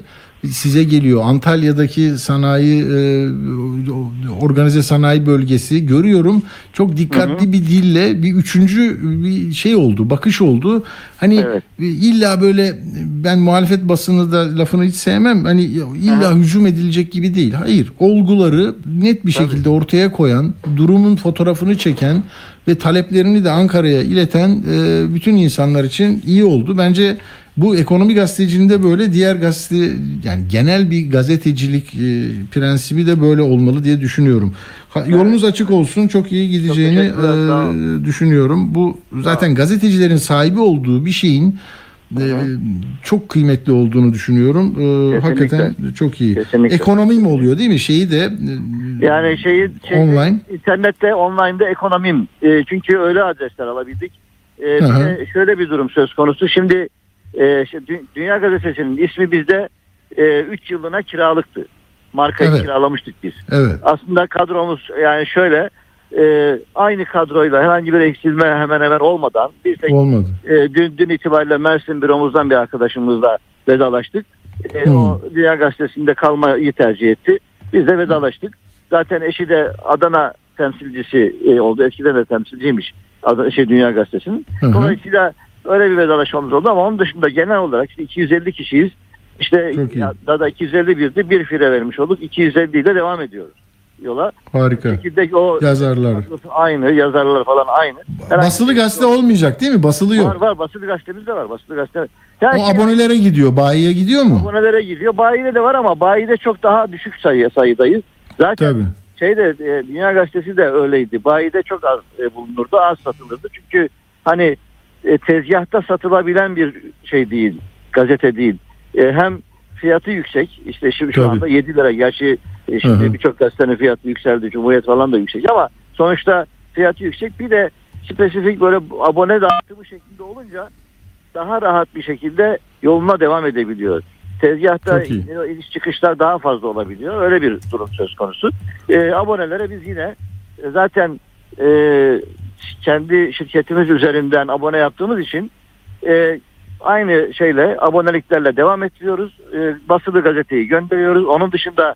size geliyor. Antalya'daki sanayi e, organize sanayi bölgesi görüyorum. Çok dikkatli bir dille bir üçüncü bir şey oldu, bakış oldu. Hani Evet. illa böyle ben muhalefet basını da lafını hiç sevmem. Hani illa hücum edilecek gibi değil. Hayır. Olguları net bir şekilde ortaya koyan, durumun fotoğrafını çeken ve taleplerini de Ankara'ya ileten e, bütün insanlar için iyi oldu. Bence bu ekonomi gazeteciliğinde böyle diğer gazete yani genel bir gazetecilik e, prensibi de böyle olmalı diye düşünüyorum. Ha, Yolunuz açık olsun. Çok iyi gideceğini sağ e, düşünüyorum. Bu zaten gazetecilerin sahibi olduğu bir şeyin e, çok kıymetli olduğunu düşünüyorum. E, hakikaten çok iyi. Kesinlikle. Ekonomi mi oluyor değil mi? Şeyi de e, Yani şeyi, şeyi Online. internette online'da ekonomim. E, çünkü öyle adresler alabildik. E, de şöyle bir durum söz konusu. Şimdi e, işte Dü- Dünya Gazetesi'nin ismi bizde 3 yıllığına kiralıktı. Markayı Evet. kiralamıştık biz. evet. Aslında kadromuz yani şöyle e, aynı kadroyla herhangi bir eksilme hemen hemen olmadan bir tek Olmadı. e, dün, dün itibariyle Mersin büromuzdan bir arkadaşımızla vedalaştık. E, Hmm. O Dünya Gazetesi'nde kalmayı tercih etti. Biz de vedalaştık. Zaten eşi de Adana temsilcisi e, oldu. Eskiden de temsilciymiş Adana, şey, Dünya Gazetesi'nin. Hı hı. Öyle bir vedalaşmamız oldu ama onun dışında genel olarak işte 250 kişiyiz. İşte daha da 251'di bir fire vermiş olduk. 250 ile devam ediyoruz yola. Harika. Şekilde o Yazarlar. aynı, yazarlar falan aynı. Herhangi Basılı gazete olmayacak değil mi? Basılı Var yok. var basılı gazetemiz de var. Basılı gazete. Yani O abonelere gidiyor. Bayiye gidiyor mu? abonelere gidiyor. Bayide de var ama bayide çok daha düşük sayı sayıdayız. Zaten Tabii. şeyde e, Dünya Gazetesi de öyleydi. Bayide çok az e, bulunurdu, az satılırdı. Çünkü hani e, tezgahta satılabilen bir şey değil, gazete değil. E, hem fiyatı yüksek. İşte şimdi şu Tabii. anda 7 lira. Gerçi e, şimdi birçok gazetenin fiyatı yükseldi. Cumhuriyet falan da yüksek ama sonuçta fiyatı yüksek. Bir de spesifik böyle abone dağıtımı şeklinde olunca daha rahat bir şekilde yoluna devam edebiliyor. Tezgahta e, iniş çıkışlar daha fazla olabiliyor. Öyle bir durum söz konusu. E, abonelere biz yine zaten e, kendi şirketimiz üzerinden abone yaptığımız için e, aynı şeyle aboneliklerle devam ettiriyoruz. E, basılı gazeteyi gönderiyoruz. Onun dışında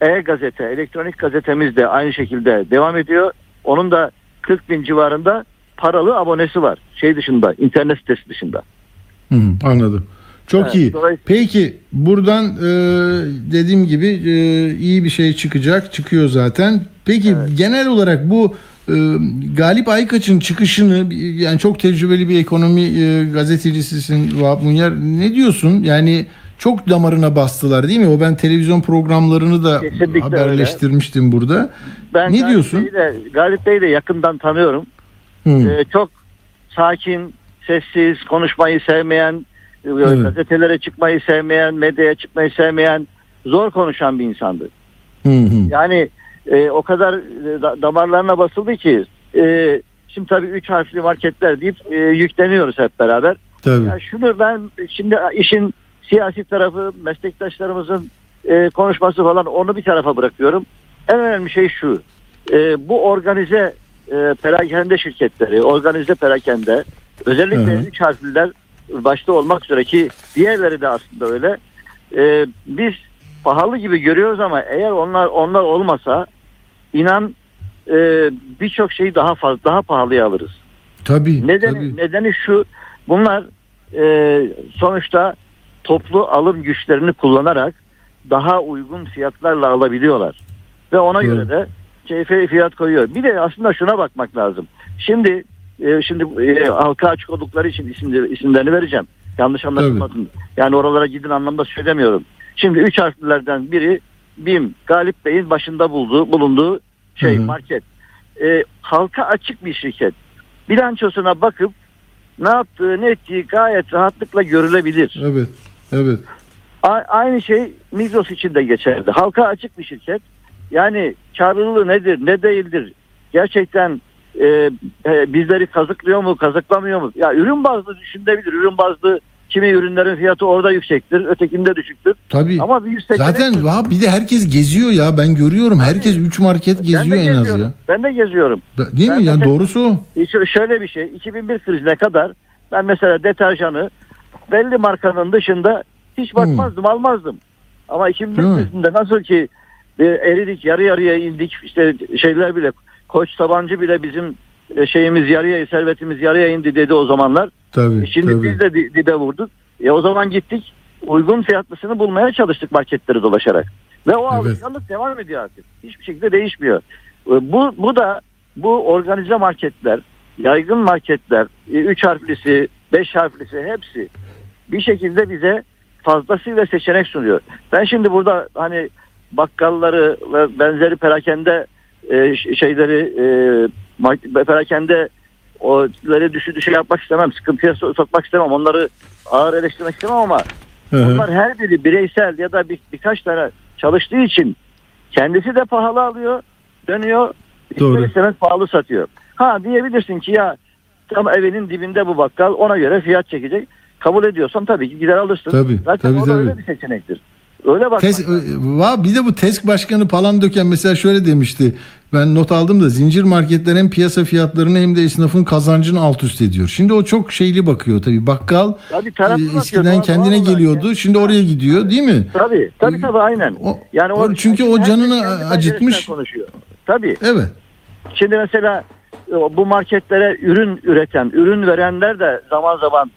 e-gazete, elektronik gazetemiz de aynı şekilde devam ediyor. Onun da 40 bin civarında paralı abonesi var. Şey dışında, internet sitesi dışında. Hı, anladım. Çok Evet, iyi. dolayısıyla- Peki buradan e, dediğim gibi e, iyi bir şey çıkacak. Çıkıyor zaten. Peki genel olarak bu e, Galip Aykaç'ın çıkışını yani çok tecrübeli bir ekonomi e, gazetecisisin Vahap Munyer. Ne diyorsun? Yani çok damarına bastılar değil mi? O ben televizyon programlarını da Kesinlikle haberleştirmiştim burada. Ben ne Galip diyorsun? Bey'i de, Galip Bey'i de yakından tanıyorum. Hı. Ee, çok sakin, sessiz, konuşmayı sevmeyen, e, Evet. gazetelere çıkmayı sevmeyen, medyaya çıkmayı sevmeyen, zor konuşan bir insandı. Hı hı. Yani e, o kadar e, da- damarlarına basıldı ki e, şimdi tabii üç harfli marketler deyip e, yükleniyoruz hep beraber. Tabii. Ya şunu ben şimdi işin siyasi tarafı, meslektaşlarımızın e, konuşması falan onu bir tarafa bırakıyorum. En önemli şey şu. E, bu organize e, perakende şirketleri, organize perakende özellikle Hı hı. üç harfliler başta olmak üzere ki diğerleri de aslında öyle. E, biz pahalı gibi görüyoruz ama eğer onlar onlar olmasa inan e, birçok şeyi daha fazla daha pahalıya alırız. Tabii. Nedeni, tabii. nedeni şu bunlar e, sonuçta toplu alım güçlerini kullanarak daha uygun fiyatlarla alabiliyorlar. Ve ona Doğru. göre de keyfe fiyat koyuyor. Bir de aslında şuna bakmak lazım. Şimdi e, şimdi e, halka açık oldukları için isimleri, isimlerini vereceğim. Yanlış anlaşılmasın. Yani oralara gidin anlamda söylemiyorum. Şimdi üç harflilerden biri BİM, Galip Bey'in başında bulduğu, bulunduğu şey Hı hı. market. E, halka açık bir şirket. Bilançosuna bakıp ne yaptığı ne ettiği gayet rahatlıkla görülebilir. Evet. Evet. A- aynı şey Migros için de geçerli. Halka açık bir şirket. Yani karlılığı nedir, ne değildir? Gerçekten e, e, bizleri kazıklıyor mu, kazıklamıyor mu? Ya ürün bazlı düşünebilir. Ürün bazlı kimi ürünlerin fiyatı orada yüksektir, ötekinde düşüktür. Tabii. Ama bir seçenek Zaten vah bir de herkes geziyor ya ben görüyorum herkes 3 market geziyor en az ya. Ben de geziyorum. Değil Ben mi? Yani doğrusu o. E, şö- Şöyle bir şey. 2001 krizine kadar ben mesela deterjanı belli markanın dışında hiç bakmazdım, almazdım. Ama 2001 Değil mi? krizinde nasıl ki eridik, yarı yarıya indik. işte şeyler bile Koç Sabancı bile bizim şeyimiz yarıya, servetimiz yarıya indi dedi o zamanlar. Tabii. E, Şimdi tabii. biz de di- dibe vurduk. E o zaman gittik. Uygun fiyatlısını bulmaya çalıştık marketleri dolaşarak. Ve o Evet. alışkanlık devam ediyor artık. Hiçbir şekilde değişmiyor. E, Bu, bu da bu organize marketler, yaygın marketler, e, üç harflisi, beş harflisi hepsi bir şekilde bize fazlasıyla seçenek sunuyor. Ben şimdi burada hani bakkalları ve benzeri perakende e, şeyleri e, perakende oları düşü düşü yapmak istemem. Sıkıntıya so- sokmak istemem. Onları ağır eleştirmek istemem ama Hı hı. bunlar her biri bireysel ya da bir, birkaç tane çalıştığı için kendisi de pahalı alıyor, dönüyor, Doğru. istemez pahalı satıyor. Ha diyebilirsin ki ya tam evinin dibinde bu bakkal ona göre fiyat çekecek. Kabul ediyorsan tabii ki gider alırsın. Tabii, Zaten tabii, o da öyle tabii. bir seçenektir. Öyle bak. Tes, va- bir de bu TESK başkanı Palandöken mesela şöyle demişti. Ben not aldım da zincir marketler hem piyasa fiyatlarını hem de esnafın kazancını alt üst ediyor. Şimdi o çok şeyli bakıyor tabii. Bakkal e, bakıyor, eskiden doğal- kendine geliyordu. ya. Şimdi oraya gidiyor değil mi? Tabii tabii tabii aynen. O- yani o- çünkü o canını acıtmış. Konuşuyor. Tabii. Evet. Şimdi mesela e, bu marketlere ürün üreten, ürün verenler de zaman zaman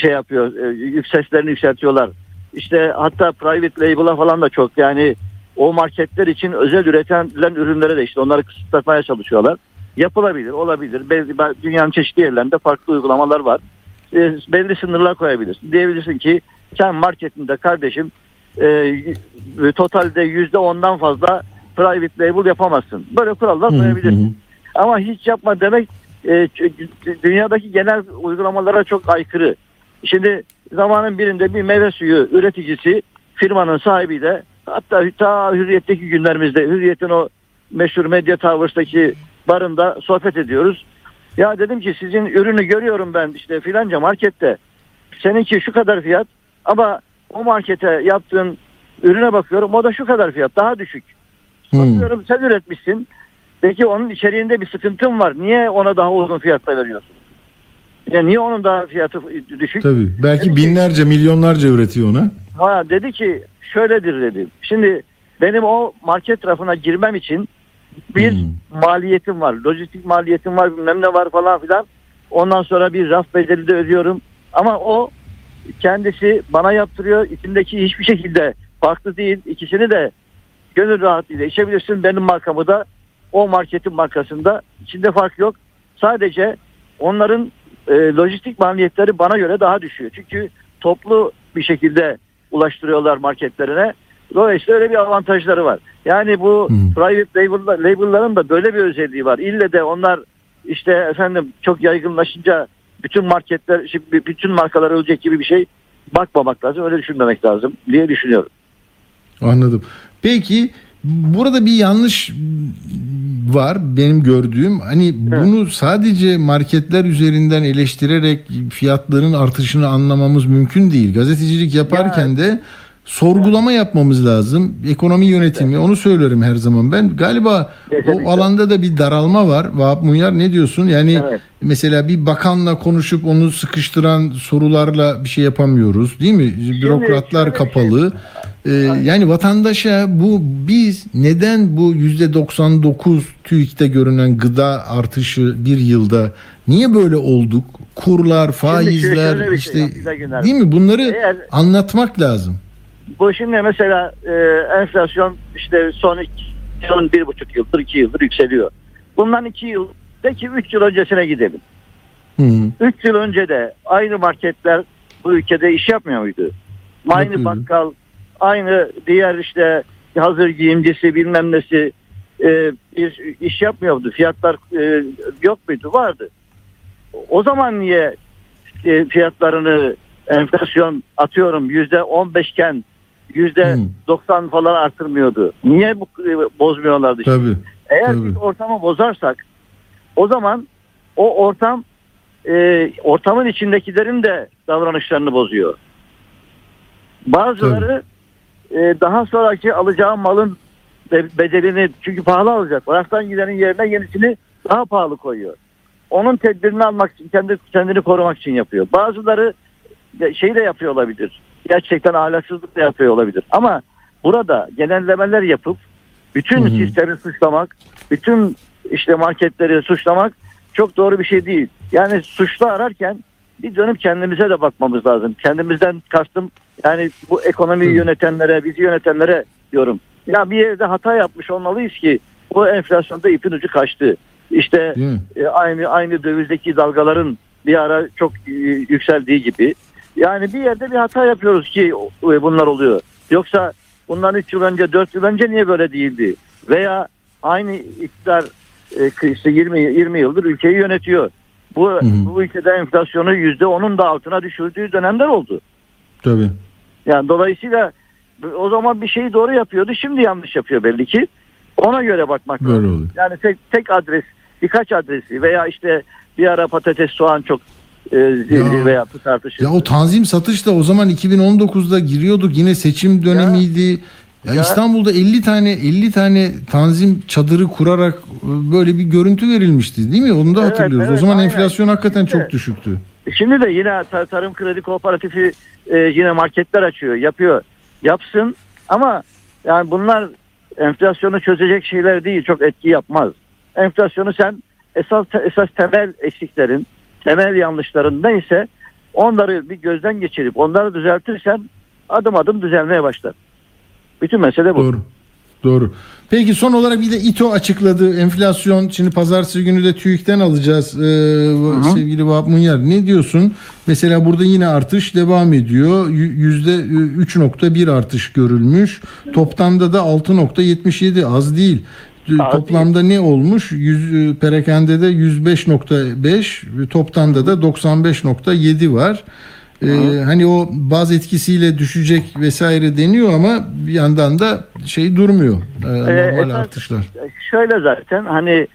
şey yapıyor, e, yük seslerini yükseltiyorlar. İşte hatta private label'a falan da çok yani o marketler için özel üretilen ürünlere de işte onları kısıtlamaya çalışıyorlar. Yapılabilir, olabilir. Dünyanın çeşitli yerlerinde farklı uygulamalar var. E, belli sınırlar koyabilirsin. Diyebilirsin ki sen marketinde kardeşim e, totalde yüzde ondan fazla private label yapamazsın. Böyle kurallar koyabilirsin. Ama hiç yapma demek e, dünyadaki genel uygulamalara çok aykırı. Şimdi zamanın birinde bir meyve suyu üreticisi firmanın sahibiyle hatta ta hürriyetteki günlerimizde hürriyetin o meşhur medya towers'taki barında sohbet ediyoruz. Ya dedim ki sizin ürünü görüyorum ben işte filanca markette. Seninki şu kadar fiyat ama o markete yaptığın ürüne bakıyorum o da şu kadar fiyat daha düşük. Hı. Bakıyorum sen üretmişsin. Peki onun içeriğinde bir sıkıntın var. Niye ona daha uygun fiyatta veriyorsun? Ya niye onun daha fiyatı düşük? Tabii. Belki Dedi ki- binlerce, milyonlarca üretiyor ona. Ha dedi ki şöyledir dedi. Şimdi benim o market tarafına girmem için bir maliyetim var. Lojistik maliyetim var bilmem ne var falan filan. Ondan sonra bir raf bedeli de ödüyorum. Ama o kendisi bana yaptırıyor. İçindeki hiçbir şekilde farklı değil. İkisini de gönül rahatlığıyla içebilirsin. Benim markamı da o marketin markasında içinde fark yok. Sadece onların e, lojistik maliyetleri bana göre daha düşüyor. Çünkü toplu bir şekilde ulaştırıyorlar marketlerine. Dolayısıyla öyle bir avantajları var. Yani bu private label, label'ların da böyle bir özelliği var. İlle de onlar işte efendim çok yaygınlaşınca bütün marketler, şimdi bütün markalar ölecek gibi bir şey bakmamak lazım. Öyle düşünmemek lazım diye düşünüyorum. Anladım. Peki burada bir yanlış var benim gördüğüm. Hani bunu sadece marketler üzerinden eleştirerek fiyatların artışını anlamamız mümkün değil. Gazetecilik yaparken de sorgulama yapmamız lazım. Ekonomi yönetimi onu söylerim her zaman ben. Galiba Kesinlikle. o alanda da bir daralma var. Vahap Munyar ne diyorsun? Yani Evet. mesela bir bakanla konuşup onu sıkıştıran sorularla bir şey yapamıyoruz değil mi? Bürokratlar bir şey- kapalı. Ee, yani vatandaşa bu biz neden bu yüzde 99 TÜİK'te görünen gıda artışı bir yılda niye böyle olduk? Kurlar, faizler şey, işte Güner. değil mi? Bunları Eğer- anlatmak lazım. Bu şimdi mesela e, enflasyon işte son iki, son bir buçuk yıldır iki yıldır yükseliyor. Bundan iki yıl belki üç yıl öncesine gidelim. Hı -hı. Üç yıl önce de aynı marketler bu ülkede iş yapmıyor muydu? Aynı Yapıyordu. bakkal, aynı diğer işte hazır giyimcisi bilmem nesi e, bir iş yapmıyordu. Fiyatlar e, yok muydu? Vardı. O zaman niye e, fiyatlarını enflasyon atıyorum yüzde on beşken yüzde Hmm. doksan falan artırmıyordu? Niye bu e, bozmuyorlardı? şimdi? Tabii. Eğer Tabii. biz ortamı bozarsak o zaman o ortam e, ortamın içindekilerin de davranışlarını bozuyor. Bazıları e, daha sonraki alacağı malın be- bedelini çünkü pahalı alacak. Bıraktan gidenin yerine yenisini daha pahalı koyuyor. Onun tedbirini almak için kendi kendini korumak için yapıyor. Bazıları şey de yapıyor olabilir. Gerçekten ahlaksızlık da yapıyor olabilir. Ama burada genellemeler yapıp bütün Hı hı. sistemi suçlamak, bütün işte marketleri suçlamak çok doğru bir şey değil. Yani suçlu ararken bir dönüp kendimize de bakmamız lazım. Kendimizden kastım yani bu ekonomiyi yönetenlere, bizi yönetenlere diyorum. Ya bir yerde hata yapmış olmalıyız ki bu enflasyonda ipin ucu kaçtı. İşte e, aynı aynı dövizdeki dalgaların bir ara çok e, yükseldiği gibi. Yani bir yerde bir hata yapıyoruz ki e, bunlar oluyor. Yoksa bundan 3 yıl önce 4 yıl önce niye böyle değildi? Veya aynı iktidar e, işte 20 20 yıldır ülkeyi yönetiyor. Bu hı. bu ülkede enflasyonu %10'un da altına düşürdüğü dönemler oldu. Tabii. Yani dolayısıyla o zaman bir şeyi doğru yapıyordu. Şimdi yanlış yapıyor belli ki. Ona göre bakmak Böyle lazım. oluyor. Yani tek, tek adres, birkaç adresi veya işte bir ara patates, soğan çok e, Ya. veya tartışıldı. Ya o tanzim satış da o zaman 2019'da giriyorduk yine seçim dönemiydi. Ya, Ya. İstanbul'da 50 tane 50 tane tanzim çadırı kurarak e, böyle bir görüntü verilmişti değil mi? Onu da Evet, hatırlıyoruz. o evet, zaman aynen. enflasyon hakikaten Şimdi- çok düşüktü. Şimdi de yine tar- Tarım Kredi Kooperatifi e, yine marketler açıyor, yapıyor. Yapsın ama yani bunlar enflasyonu çözecek şeyler değil, çok etki yapmaz. Enflasyonu sen esas esas temel eksiklerin, temel yanlışların neyse onları bir gözden geçirip onları düzeltirsen adım adım düzelmeye başlar. Bütün mesele bu. Doğru. Doğru. Peki son olarak bir de İTO açıkladı enflasyon. Şimdi pazartesi günü de TÜİK'ten alacağız ee, sevgili Vahap Munyar. Ne diyorsun? Mesela burada yine artış devam ediyor. Yü- Yüzde e, 3.1 artış görülmüş. Toplamda da 6.77 az değil. Az Toplamda ne olmuş? Yüz, e, perakende de 105.5 toplamda da 95.7 var. Ee, hani o baz etkisiyle düşecek vesaire deniyor ama bir yandan da şey durmuyor. Ee, normal esas- artışlar. Şöyle zaten hani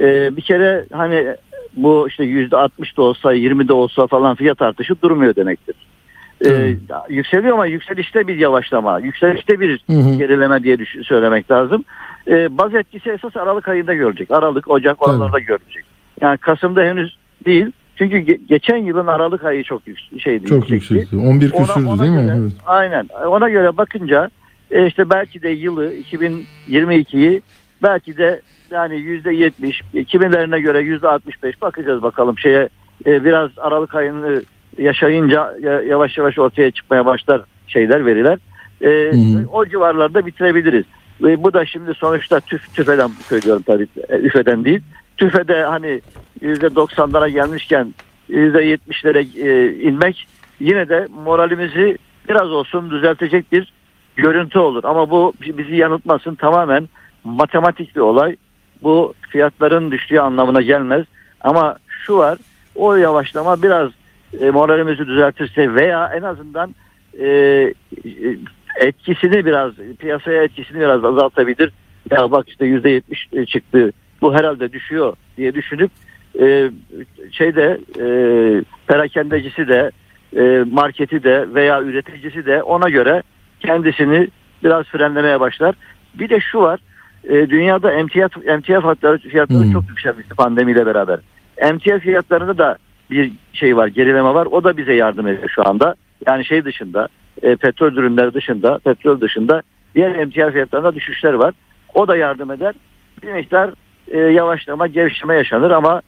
e, bir kere hani bu işte yüzde 60 da olsa 20 de olsa falan fiyat artışı durmuyor demektir. E, yükseliyor ama yükselişte bir yavaşlama, yükselişte bir Hı hı. gerileme diye düş- söylemek lazım. E, baz etkisi esas Aralık ayında görecek. Aralık, Ocak Tabii. oralarda görecek. Yani Kasım'da henüz değil. Çünkü ge- geçen yılın Aralık ayı çok yük- şeydi. Çok yüksekti. yüksekti. 11 Ona- küsürdü ona değil mi? göre- Evet. Aynen. Ona göre bakınca E işte belki de yılı 2022'yi belki de yani yüzde yetmiş, kimilerine göre yüzde 65 bakacağız bakalım şeye e, biraz Aralık ayını yaşayınca ya- yavaş yavaş ortaya çıkmaya başlar şeyler veriler. E, hı. o civarlarda bitirebiliriz. Ve bu da şimdi sonuçta tüf, tüfeden söylüyorum tabii e, üfeden değil. Tüfede hani 90'lara gelmişken yüzde 70'lere e, inmek yine de moralimizi biraz olsun düzeltecek bir görüntü olur. Ama bu bizi yanıltmasın tamamen matematik bir olay. Bu fiyatların düştüğü anlamına gelmez. Ama şu var o yavaşlama biraz e, moralimizi düzeltirse veya en azından e, etkisini biraz piyasaya etkisini biraz azaltabilir. Ya bak işte yüzde yetmiş çıktı bu herhalde düşüyor diye düşünüp e, şeyde e, perakendecisi de e, marketi de veya üreticisi de ona göre kendisini biraz frenlemeye başlar. Bir de şu var e, dünyada emtia, emtia fiyatları, fiyatları Hmm. çok yükselmişti pandemiyle beraber. Emtia fiyatlarında da bir şey var gerileme var o da bize yardım ediyor şu anda. Yani şey dışında e, petrol ürünleri dışında petrol dışında diğer emtia fiyatlarında düşüşler var. O da yardım eder. Bir miktar e, yavaşlama gevşeme yaşanır ama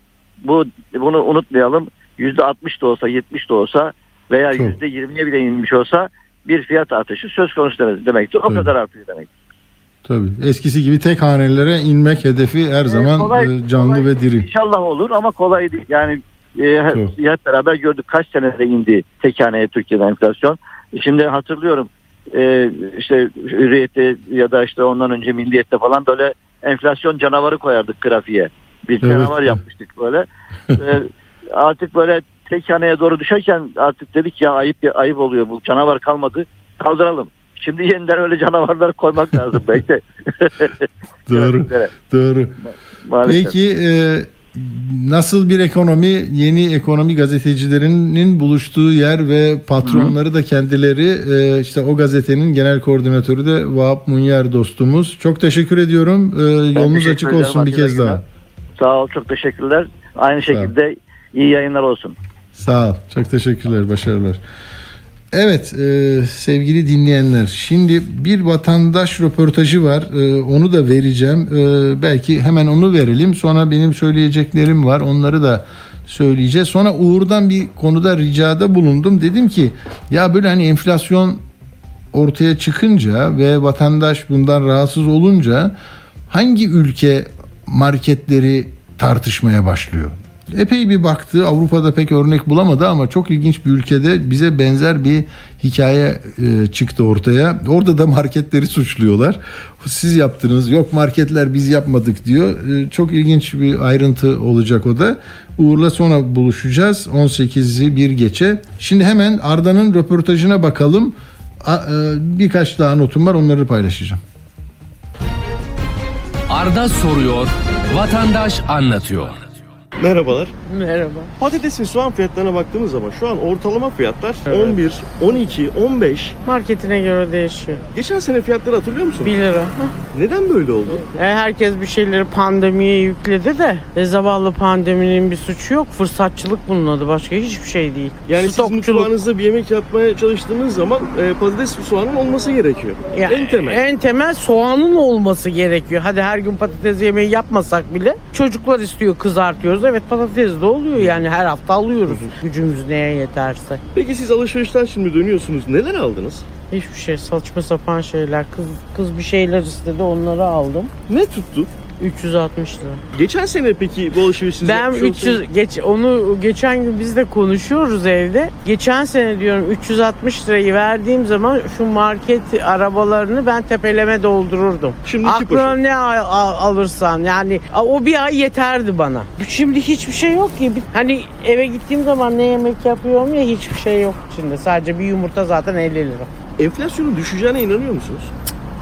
bu bunu unutmayalım. Yüzde 60 da olsa 70 de olsa veya yüzde 20'ye bile inmiş olsa bir fiyat artışı söz konusu demek- demektir. O kadar artıyor demek. Tabii. Eskisi gibi tek hanelere inmek hedefi her zaman kolay- e, canlı kolay ve diri. İnşallah olur ama kolay değil. Yani e, Çok. hep beraber gördük kaç senede indi tek haneye Türkiye'de enflasyon. Şimdi hatırlıyorum e, işte hürriyette ya da işte ondan önce milliyette falan böyle enflasyon canavarı koyardık grafiğe. Bir Evet. canavar yapmıştık böyle. E, artık böyle tek haneye doğru düşerken artık dedik ya ayıp ayıp oluyor bu canavar kalmadı kaldıralım. Şimdi yeniden öyle canavarlar koymak lazım belki de. Doğru. Doğru. Maalesef. Peki e, nasıl bir ekonomi yeni ekonomi gazetecilerinin buluştuğu yer ve patronları da kendileri e, işte o gazetenin genel koordinatörü de Vahap Munyar dostumuz. Çok teşekkür ediyorum. E, yolunuz açık olsun bir kez daha. Sağ ol çok teşekkürler. Aynı şekilde iyi yayınlar olsun. Sağ ol. Çok teşekkürler. Başarılar. Evet e, sevgili dinleyenler şimdi bir vatandaş röportajı var E, onu da vereceğim E, belki hemen onu verelim sonra benim söyleyeceklerim var onları da söyleyeceğiz sonra Uğur'dan bir konuda ricada bulundum dedim ki ya böyle hani enflasyon ortaya çıkınca ve vatandaş bundan rahatsız olunca hangi ülke marketleri tartışmaya başlıyor? Epey bir baktı Avrupa'da pek örnek bulamadı ama çok ilginç bir ülkede bize benzer bir hikaye e, çıktı ortaya. Orada da marketleri suçluyorlar. Siz yaptınız yok marketler biz yapmadık diyor. E, çok ilginç bir ayrıntı olacak o da. Uğur'la sonra buluşacağız 18'i bir geçe. Şimdi hemen Arda'nın röportajına bakalım. E, birkaç daha notum var onları paylaşacağım. Arda soruyor, vatandaş anlatıyor. Merhabalar. Merhaba. Patates ve soğan fiyatlarına baktığımız zaman şu an ortalama fiyatlar 11, 12, 15. Marketine göre değişiyor. Geçen sene fiyatları hatırlıyor musun? 1 lira. Neden böyle oldu? E, herkes bir şeyleri pandemiye yükledi de e, zavallı pandeminin bir suçu yok. Fırsatçılık bunun adı. Başka hiçbir şey değil. Yani siz mutfağınızda bir yemek yapmaya çalıştığınız zaman e, patates ve soğanın olması gerekiyor. Ya, en temel. En temel soğanın olması gerekiyor. Hadi her gün patates yemeği yapmasak bile çocuklar istiyor kızartıyoruz. Evet patates de oluyor yani her hafta alıyoruz. Gücümüz neye yeterse. Peki siz alışverişten şimdi dönüyorsunuz. Neler aldınız? Hiçbir şey saçma sapan şeyler. Kız kız bir şeyler istedi onları aldım. Ne tuttu? 360 lira. Geçen sene peki bu alışverişinizi Ben yapmış 300 olsanız- geç onu geçen gün biz de konuşuyoruz evde. Geçen sene diyorum 360 lirayı verdiğim zaman şu market arabalarını ben tepeleme doldururdum. Şimdi Aklına ne al- al- alırsan yani o bir ay yeterdi bana. Şimdi hiçbir şey yok ki. Hani eve gittiğim zaman ne yemek yapıyorum ya hiçbir şey yok içinde. Sadece bir yumurta zaten 50 lira. Enflasyonun düşeceğine inanıyor musunuz?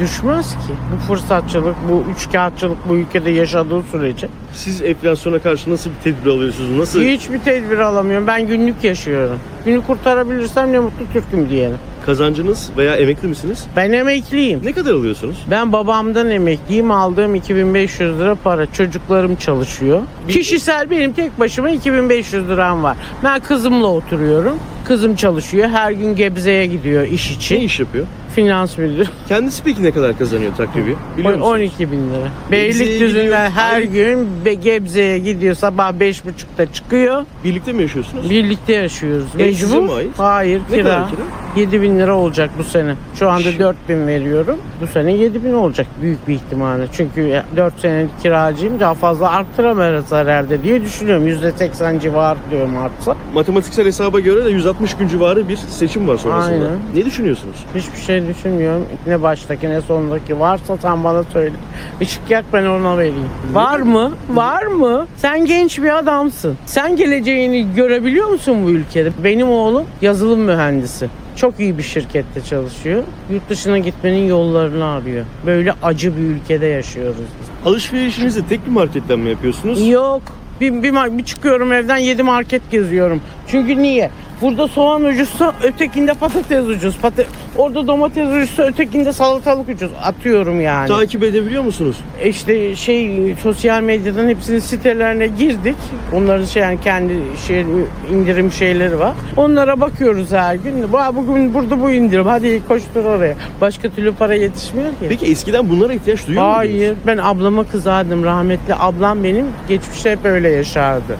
Düşmez ki. Bu fırsatçılık, bu üçkağıtçılık bu ülkede yaşadığı sürece. Siz enflasyona karşı nasıl bir tedbir alıyorsunuz? Nasıl Hiçbir tedbir alamıyorum. Ben günlük yaşıyorum. Günü kurtarabilirsem ne mutlu Türk'üm diyelim. kazancınız veya emekli misiniz? Ben emekliyim. Ne kadar alıyorsunuz? Ben babamdan emekliyim. Aldığım 2500 lira para. Çocuklarım çalışıyor. Kişisel benim tek başıma 2500 liram var. Ben kızımla oturuyorum. Kızım çalışıyor. Her gün Gebze'ye gidiyor iş Ne için. iş yapıyor? Finans müdürü. Kendisi peki ne kadar kazanıyor takribi? Biliyor musun? 12 bin lira. Beylikdüzü'nden gidiyor. her gün Be- Gebze'ye gidiyor. Sabah 5.30'da çıkıyor. Birlikte mi yaşıyorsunuz? Birlikte yaşıyoruz. Ev size mi Mecbur. ait? Hayır Ne kira. kadar kira? 7 bin lira olacak bu sene. Şu anda 4 bin veriyorum. Bu sene 7 bin olacak büyük bir ihtimalle. Çünkü 4 senelik kiracıyım. Daha fazla arttıramayız herhalde diye düşünüyorum. %80 civarı diyorum artsa. Matematiksel hesaba göre de 160 gün civarı bir seçim var sonrasında. Aynen. Ne düşünüyorsunuz? Hiçbir şey düşünmüyorum. Ne baştaki ne sondaki varsa sen bana söyle. Işık yak ben ona vereyim. Var mı? Var mı? Sen genç bir adamsın. Sen geleceğini görebiliyor musun bu ülkede? Benim oğlum yazılım mühendisi. Çok iyi bir şirkette çalışıyor. Yurt dışına gitmenin yollarını arıyor. Böyle acı bir ülkede yaşıyoruz biz. Alışverişinizi tek bir marketten mi yapıyorsunuz? Yok. Bir, bir, bir çıkıyorum evden 7 market geziyorum. Çünkü niye? Burada soğan ucuzsa ötekinde patates ucuz. Pata- Orada domates ucuzsa ötekinde salatalık ucuz. Atıyorum yani. Takip edebiliyor musunuz? İşte şey sosyal medyadan hepsinin sitelerine girdik. Onların şey yani kendi şey indirim şeyleri var. Onlara bakıyoruz her gün. "Vay, Bugün burada bu indirim. Hadi koştur oraya. Başka türlü para yetişmiyor ki. Peki eskiden bunlara ihtiyaç duyuyor muydunuz? Hayır. Ben ablama kızardım. Rahmetli ablam benim geçmişte hep öyle yaşardı.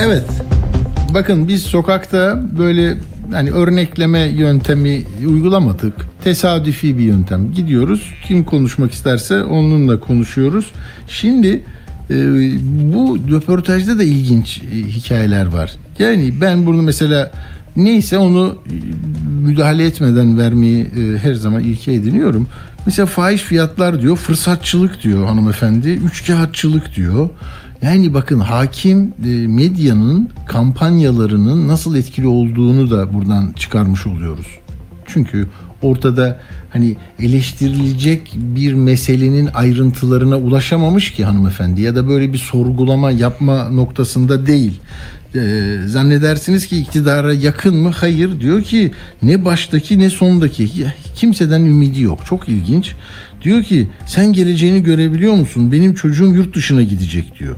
Evet. Bakın biz sokakta böyle hani örnekleme yöntemi uygulamadık. Tesadüfi bir yöntem. Gidiyoruz. Kim konuşmak isterse onunla konuşuyoruz. Şimdi e, bu röportajda da ilginç e, hikayeler var. Yani ben bunu mesela neyse onu e, müdahale etmeden vermeyi e, her zaman ilke ediniyorum. Mesela fahiş fiyatlar diyor, fırsatçılık diyor hanımefendi, üçkağıtçılık diyor. Yani bakın hakim e, medyanın kampanyalarının nasıl etkili olduğunu da buradan çıkarmış oluyoruz. Çünkü ortada hani eleştirilecek bir meselenin ayrıntılarına ulaşamamış ki hanımefendi ya da böyle bir sorgulama yapma noktasında değil. Ee, zannedersiniz ki iktidara yakın mı? Hayır diyor ki ne baştaki ne sondaki kimseden ümidi yok. Çok ilginç. Diyor ki sen geleceğini görebiliyor musun? Benim çocuğum yurt dışına gidecek diyor.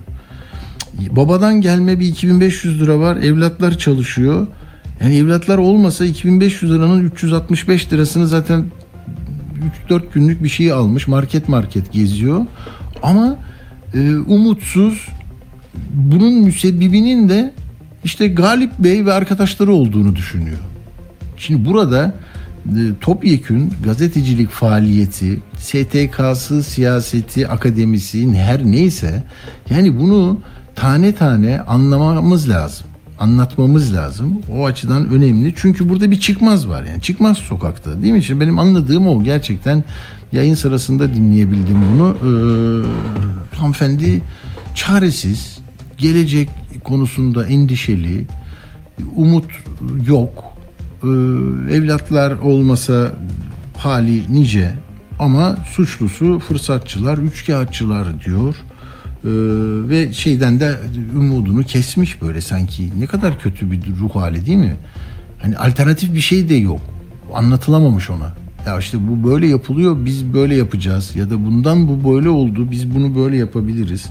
Babadan gelme bir 2500 lira var. Evlatlar çalışıyor. Yani evlatlar olmasa 2500 liranın 365 lirasını zaten 3-4 günlük bir şey almış. Market market geziyor. Ama e, umutsuz. Bunun müsebbibinin de işte Galip Bey ve arkadaşları olduğunu düşünüyor. Şimdi burada e, topyekün gazetecilik faaliyeti, STK'sı, siyaseti, akademisi her neyse yani bunu tane tane anlamamız lazım. Anlatmamız lazım. O açıdan önemli. Çünkü burada bir çıkmaz var yani. Çıkmaz sokakta değil mi? Şimdi benim anladığım o. Gerçekten yayın sırasında dinleyebildim bunu. Ee, hanımefendi çaresiz, gelecek konusunda endişeli, umut yok. Ee, evlatlar olmasa hali nice ama suçlusu fırsatçılar, üçkağıtçılar diyor. Ee, ve şeyden de umudunu kesmiş böyle sanki. Ne kadar kötü bir ruh hali değil mi? Hani alternatif bir şey de yok. Anlatılamamış ona. Ya işte bu böyle yapılıyor biz böyle yapacağız ya da bundan bu böyle oldu biz bunu böyle yapabiliriz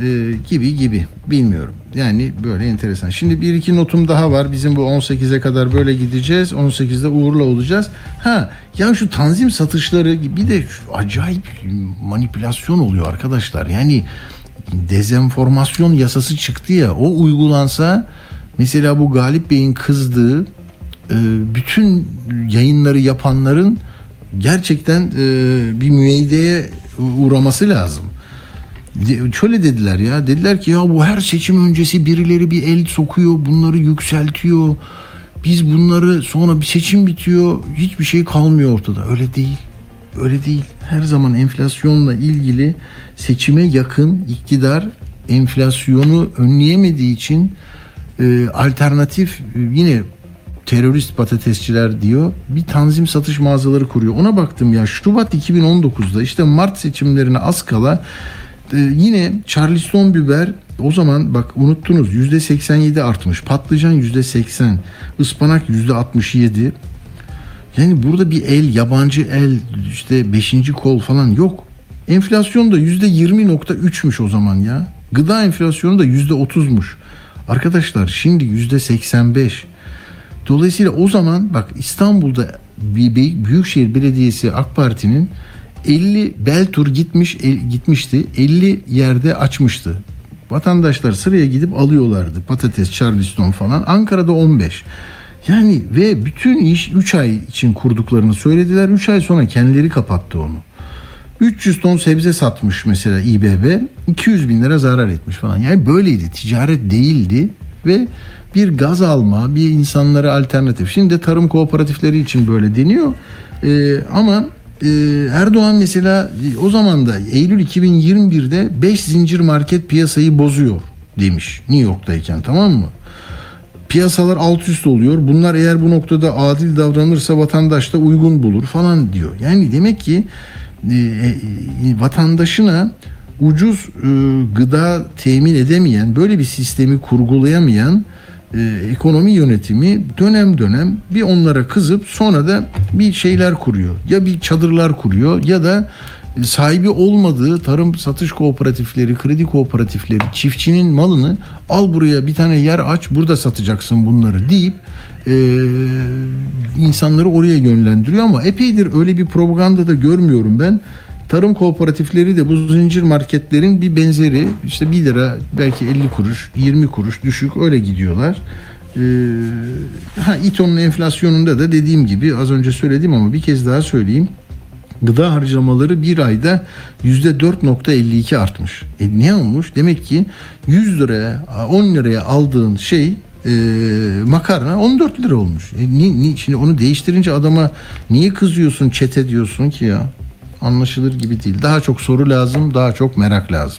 Ee, gibi gibi bilmiyorum. Yani böyle enteresan. Şimdi bir iki notum daha var. Bizim bu 18'e kadar böyle gideceğiz. 18'de Uğur'la olacağız. Ha ya şu tanzim satışları bir de acayip manipülasyon oluyor arkadaşlar. Yani dezenformasyon yasası çıktı ya o uygulansa mesela bu Galip Bey'in kızdığı e, bütün yayınları yapanların gerçekten e, bir müeydeye uğraması lazım. Şöyle dediler ya dediler ki ya bu her seçim öncesi birileri bir el sokuyor bunları yükseltiyor. Biz bunları sonra bir seçim bitiyor hiçbir şey kalmıyor ortada. Öyle değil. Öyle değil. Her zaman enflasyonla ilgili seçime yakın iktidar enflasyonu önleyemediği için e, alternatif e, yine terörist patatesçiler diyor bir tanzim satış mağazaları kuruyor. Ona baktım ya Şubat 2019'da işte Mart seçimlerine az kala e, yine Charleston biber o zaman bak unuttunuz %87 artmış. Patlıcan %80, ıspanak %67. Yani burada bir el, yabancı el, işte beşinci kol falan yok. Enflasyon da %20.3'müş o zaman ya. Gıda enflasyonu da %30'muş. Arkadaşlar şimdi %85. Dolayısıyla o zaman bak İstanbul'da Büyükşehir Belediyesi AK Parti'nin 50 bel tur gitmiş gitmişti. 50 yerde açmıştı. Vatandaşlar sıraya gidip alıyorlardı. Patates, Charleston falan. Ankara'da 15. Yani ve bütün iş 3 ay için kurduklarını söylediler. 3 ay sonra kendileri kapattı onu. 300 ton sebze satmış mesela İBB 200 bin lira zarar etmiş falan. Yani böyleydi ticaret değildi ve bir gaz alma bir insanlara alternatif. Şimdi de tarım kooperatifleri için böyle deniyor. Ee, ama e, Erdoğan mesela o zaman da Eylül 2021'de 5 zincir market piyasayı bozuyor demiş New York'tayken tamam mı? piyasalar alt üst oluyor. Bunlar eğer bu noktada adil davranırsa vatandaş da uygun bulur falan diyor. Yani demek ki e, e, vatandaşına ucuz e, gıda temin edemeyen, böyle bir sistemi kurgulayamayan e, ekonomi yönetimi dönem dönem bir onlara kızıp sonra da bir şeyler kuruyor. Ya bir çadırlar kuruyor ya da sahibi olmadığı tarım satış kooperatifleri, kredi kooperatifleri çiftçinin malını al buraya bir tane yer aç burada satacaksın bunları deyip e, insanları oraya yönlendiriyor ama epeydir öyle bir propaganda da görmüyorum ben. Tarım kooperatifleri de bu zincir marketlerin bir benzeri işte 1 lira belki 50 kuruş 20 kuruş düşük öyle gidiyorlar. Ee, ha İTO'nun enflasyonunda da dediğim gibi az önce söyledim ama bir kez daha söyleyeyim. Gıda harcamaları bir ayda %4.52 artmış. E ne olmuş? Demek ki 100 liraya 10 liraya aldığın şey e, makarna 14 lira olmuş. E, ni, ni, şimdi onu değiştirince adama niye kızıyorsun çete diyorsun ki ya? Anlaşılır gibi değil. Daha çok soru lazım, daha çok merak lazım.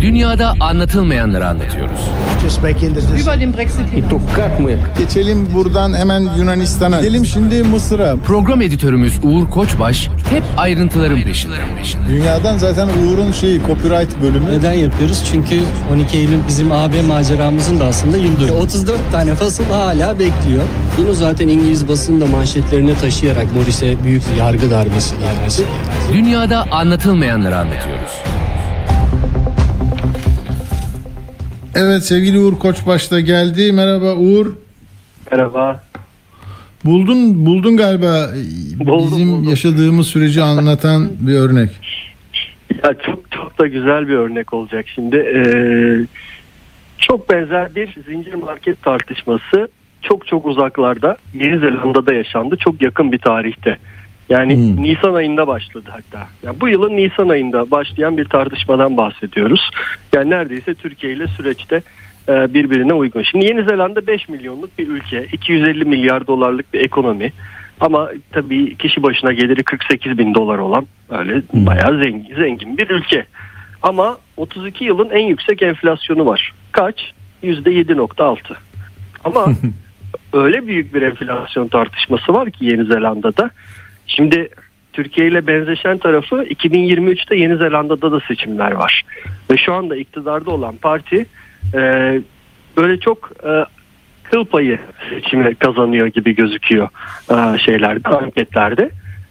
Dünyada anlatılmayanları anlatıyoruz. Hinaus. Geçelim buradan hemen Yunanistan'a. Gidelim şimdi Mısır'a. Program editörümüz Uğur Koçbaş hep ayrıntıların peşinde. Dünyadan zaten Uğur'un şeyi copyright bölümü. Neden yapıyoruz? Çünkü 12 Eylül bizim AB maceramızın da aslında yıl dönümü. 34 tane fasıl hala bekliyor. Bunu zaten İngiliz basını da manşetlerine taşıyarak Morris'e büyük yargı darbesi gelmesi. Dünyada anlatılmayanları anlatıyoruz. Evet sevgili Uğur Koçbaş da geldi. Merhaba Uğur. Merhaba. Buldun buldun galiba Buldum, bizim buldum. yaşadığımız süreci anlatan bir örnek. Ya çok çok da güzel bir örnek olacak şimdi. Ee, çok benzer bir zincir market tartışması çok çok uzaklarda Yeni Zelanda'da yaşandı. Çok yakın bir tarihte. Yani Hmm. Nisan ayında başladı hatta. Yani bu yılın Nisan ayında başlayan bir tartışmadan bahsediyoruz. Yani neredeyse Türkiye ile süreçte e, birbirine uygun. Şimdi Yeni Zelanda 5 milyonluk bir ülke. 250 milyar dolarlık bir ekonomi. Ama tabii kişi başına geliri 48 bin dolar olan öyle bayağı zengin, zengin bir ülke. Ama 32 yılın en yüksek enflasyonu var. Kaç? %7.6. Ama öyle büyük bir enflasyon tartışması var ki Yeni Zelanda'da. Şimdi Türkiye ile benzeşen tarafı 2023'te Yeni Zelanda'da da seçimler var. Ve şu anda iktidarda olan parti e, böyle çok e, kıl payı seçimi kazanıyor gibi gözüküyor e, şeylerde, anketlerde.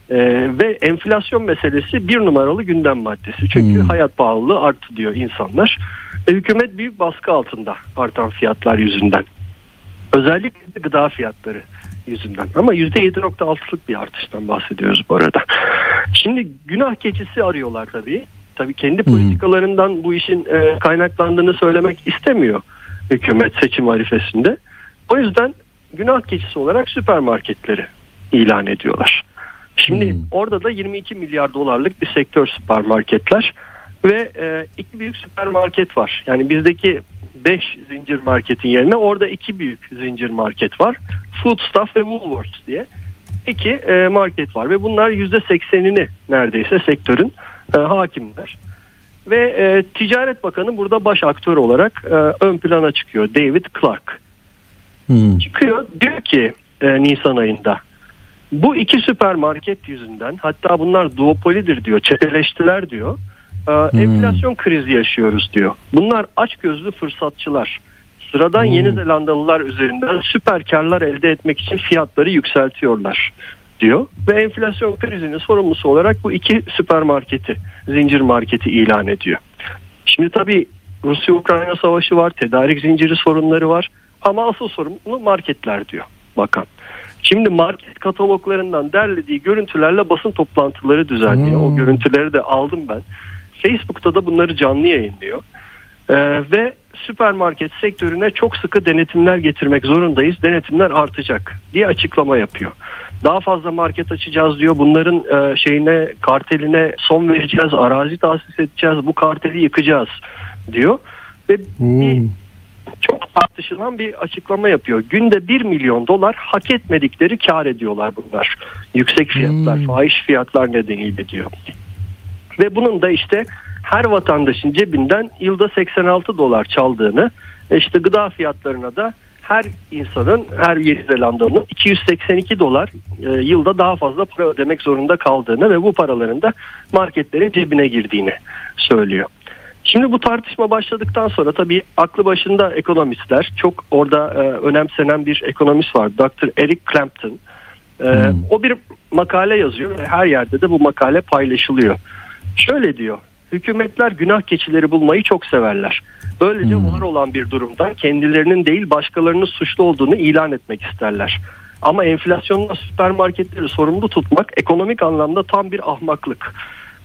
E, ve enflasyon meselesi bir numaralı gündem maddesi. Çünkü Hmm. hayat pahalılığı arttı diyor insanlar. Ve hükümet büyük baskı altında artan fiyatlar yüzünden. Özellikle gıda fiyatları yüzünden. Ama %7.6'lık bir artıştan bahsediyoruz bu arada. Şimdi günah keçisi arıyorlar tabii. Tabii kendi politikalarından bu işin e, kaynaklandığını söylemek istemiyor hükümet seçim arifesinde. O yüzden günah keçisi olarak süpermarketleri ilan ediyorlar. Şimdi orada da 22 milyar dolarlık bir sektör süpermarketler ve e, iki büyük süpermarket var. Yani bizdeki 5 zincir marketin yerine orada iki büyük zincir market var. Foodstuff ve Woolworths diye iki e, market var ve bunlar %80'ini neredeyse sektörün e, hakimler. Ve e, Ticaret Bakanı burada baş aktör olarak e, ön plana çıkıyor David Clark. Çıkıyor diyor ki e, Nisan ayında bu iki süpermarket yüzünden hatta bunlar duopolidir diyor çeteleştiler diyor. E, enflasyon krizi yaşıyoruz diyor. Bunlar açgözlü fırsatçılar. Sıradan Yeni Zelandalılar üzerinden süper karlar elde etmek için fiyatları yükseltiyorlar diyor. Ve enflasyon krizinin sorumlusu olarak bu iki süpermarketi, zincir marketi ilan ediyor. Şimdi tabii Rusya-Ukrayna savaşı var, tedarik zinciri sorunları var. Ama asıl sorumlu marketler diyor bakan. Şimdi market kataloglarından derlediği görüntülerle basın toplantıları düzenliyor. O görüntüleri de aldım ben. Facebook'ta da bunları canlı yayınlıyor. Ee, ve süpermarket sektörüne çok sıkı denetimler getirmek zorundayız. Denetimler artacak diye açıklama yapıyor. Daha fazla market açacağız diyor. Bunların e, şeyine karteline son vereceğiz. Arazi tahsis edeceğiz. Bu karteli yıkacağız diyor. Ve bir çok tartışılan bir açıklama yapıyor. Günde 1 milyon dolar hak etmedikleri kar ediyorlar bunlar. Yüksek fiyatlar, fahiş fiyatlar nedeniyle diyor. Ve bunun da işte her vatandaşın cebinden yılda 86 dolar çaldığını, işte gıda fiyatlarına da her insanın, her Yeni Zelandalı'nın 282 dolar e, yılda daha fazla para ödemek zorunda kaldığını ve bu paraların da marketlerin cebine girdiğini söylüyor. Şimdi bu tartışma başladıktan sonra tabii aklı başında ekonomistler çok orada e, önemsenen bir ekonomist var Dr. Eric Clapton. E, O bir makale yazıyor ve her yerde de bu makale paylaşılıyor. Şöyle diyor hükümetler günah keçileri bulmayı çok severler. Böylece var olan bir durumdan kendilerinin değil başkalarının suçlu olduğunu ilan etmek isterler. Ama enflasyonla süpermarketleri sorumlu tutmak ekonomik anlamda tam bir ahmaklık.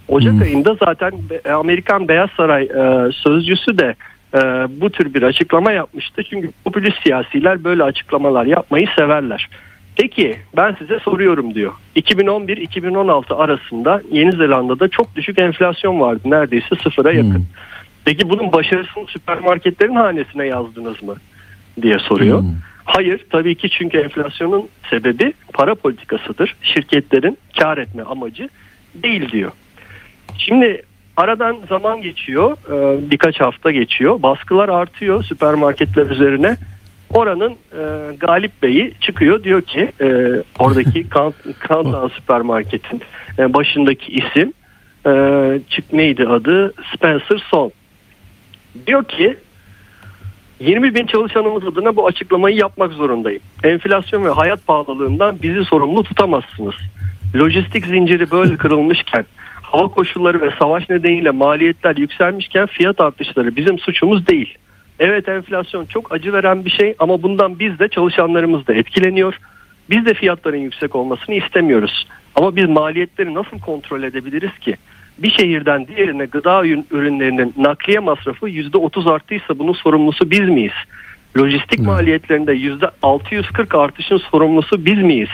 Ocak ayında zaten Amerikan Beyaz Saray e, sözcüsü de e, bu tür bir açıklama yapmıştı. Çünkü popülist siyasiler böyle açıklamalar yapmayı severler. Peki ben size soruyorum diyor. 2011-2016 arasında Yeni Zelanda'da çok düşük enflasyon vardı. Neredeyse sıfıra yakın. Peki bunun başarısını süpermarketlerin hanesine yazdınız mı? diye soruyor. Hayır tabii ki çünkü enflasyonun sebebi para politikasıdır. Şirketlerin kar etme amacı değil diyor. Şimdi aradan zaman geçiyor, birkaç hafta geçiyor. Baskılar artıyor süpermarketler üzerine. Oranın e, Galip Bey'i çıkıyor diyor ki e, oradaki Countdown süpermarketin e, başındaki isim e, çık neydi adı Spencer Son. Diyor ki 20 bin çalışanımız adına bu açıklamayı yapmak zorundayım. Enflasyon ve hayat pahalılığından bizi sorumlu tutamazsınız. Lojistik zinciri böyle kırılmışken, hava koşulları ve savaş nedeniyle maliyetler yükselmişken fiyat artışları bizim suçumuz değil. Evet enflasyon çok acı veren bir şey ama bundan biz de çalışanlarımız da etkileniyor. Biz de fiyatların yüksek olmasını istemiyoruz. Ama biz maliyetleri nasıl kontrol edebiliriz ki? Bir şehirden diğerine gıda ürün- ürünlerinin nakliye masrafı %30 arttıysa bunun sorumlusu biz miyiz? Lojistik maliyetlerinde %640 artışın sorumlusu biz miyiz?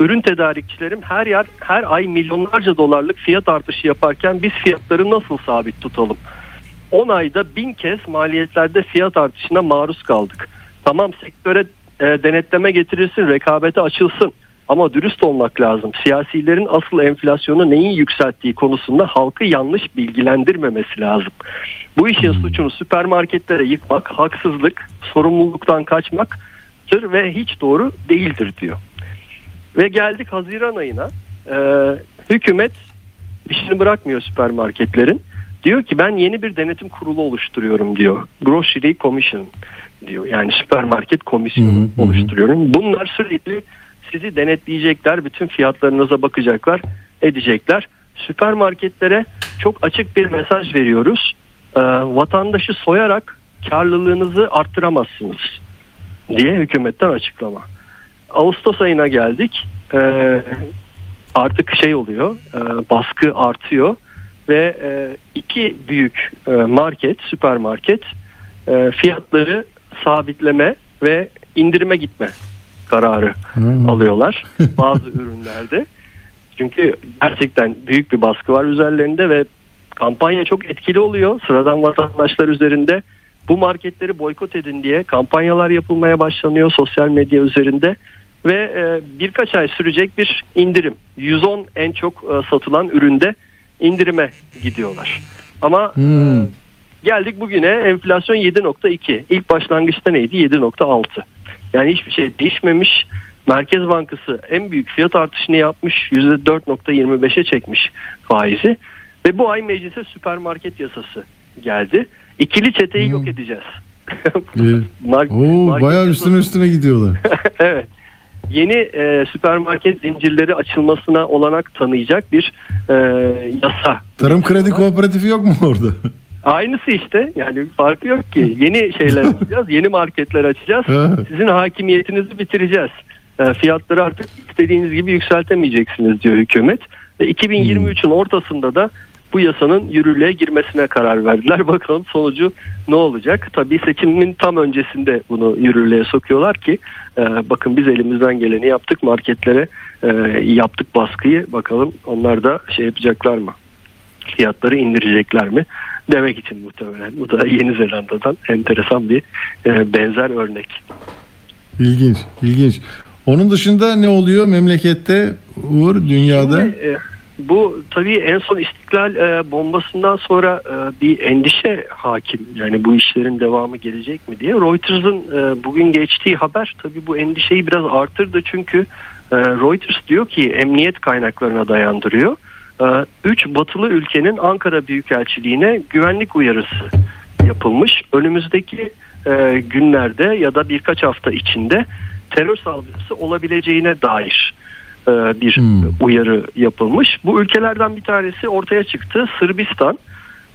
Ürün tedarikçilerim her yer her ay milyonlarca dolarlık fiyat artışı yaparken biz fiyatları nasıl sabit tutalım? 10 ayda bin kez maliyetlerde fiyat artışına maruz kaldık. Tamam sektöre e, denetleme getirilsin, rekabete açılsın. Ama dürüst olmak lazım. Siyasilerin asıl enflasyonu neyin yükselttiği konusunda halkı yanlış bilgilendirmemesi lazım. Bu işin suçunu süpermarketlere yıkmak, haksızlık, sorumluluktan kaçmaktır ve hiç doğru değildir diyor. Ve geldik Haziran ayına. Ee, hükümet işini bırakmıyor süpermarketlerin. Diyor ki ben yeni bir denetim kurulu oluşturuyorum diyor. Grocery Commission diyor. Yani süpermarket komisyonu oluşturuyorum. Bunlar sürekli sizi denetleyecekler. Bütün fiyatlarınıza bakacaklar, edecekler. Süpermarketlere çok açık bir mesaj veriyoruz. Ee, vatandaşı soyarak karlılığınızı arttıramazsınız diye hükümetten açıklama. Ağustos ayına geldik. Ee, artık şey oluyor, e, baskı artıyor ve e, iki büyük e, market, süpermarket e, fiyatları sabitleme ve indirime gitme kararı alıyorlar bazı ürünlerde. Çünkü gerçekten büyük bir baskı var üzerlerinde ve kampanya çok etkili oluyor sıradan vatandaşlar üzerinde. Bu marketleri boykot edin diye kampanyalar yapılmaya başlanıyor sosyal medya üzerinde ve e, birkaç ay sürecek bir indirim. 110 en çok e, satılan üründe indirime gidiyorlar. Ama e, Hmm. geldik bugüne enflasyon 7.2. İlk başlangıçta neydi? 7.6. Yani hiçbir şey değişmemiş. Merkez Bankası en büyük fiyat artışını yapmış. %4.25'e çekmiş faizi. Ve bu ay meclise süpermarket yasası geldi. İkili çeteyi yok edeceğiz. Ee, Mar- Oo, bayağı üstüne üstüne gidiyorlar. evet. Yeni e, süpermarket zincirleri açılmasına olanak tanıyacak bir e, yasa. Tarım kredi kooperatifi yok mu orada? Aynısı işte. Yani bir farkı yok ki. Yeni şeyler açacağız. Yeni marketler açacağız. Sizin hakimiyetinizi bitireceğiz. E, fiyatları artık istediğiniz gibi yükseltemeyeceksiniz diyor hükümet. Ve 2023'ün ortasında da bu yasanın yürürlüğe girmesine karar verdiler. Bakalım sonucu ne olacak? Tabii seçimin tam öncesinde bunu yürürlüğe sokuyorlar ki e, bakın biz elimizden geleni yaptık marketlere e, yaptık baskıyı. Bakalım onlar da şey yapacaklar mı? Fiyatları indirecekler mi? Demek için muhtemelen. Bu da Yeni Zelanda'dan enteresan bir e, benzer örnek. İlginç, ilginç. Onun dışında ne oluyor memlekette Uğur dünyada? Şimdi, e, bu tabii en son istiklal e, bombasından sonra e, bir endişe hakim. Yani bu işlerin devamı gelecek mi diye. Reuters'ın e, bugün geçtiği haber tabii bu endişeyi biraz artırdı. Çünkü e, Reuters diyor ki emniyet kaynaklarına dayandırıyor. E, üç batılı ülkenin Ankara Büyükelçiliğine güvenlik uyarısı yapılmış. Önümüzdeki e, günlerde ya da birkaç hafta içinde terör saldırısı olabileceğine dair e, bir uyarı yapılmış. Bu ülkelerden bir tanesi ortaya çıktı Sırbistan.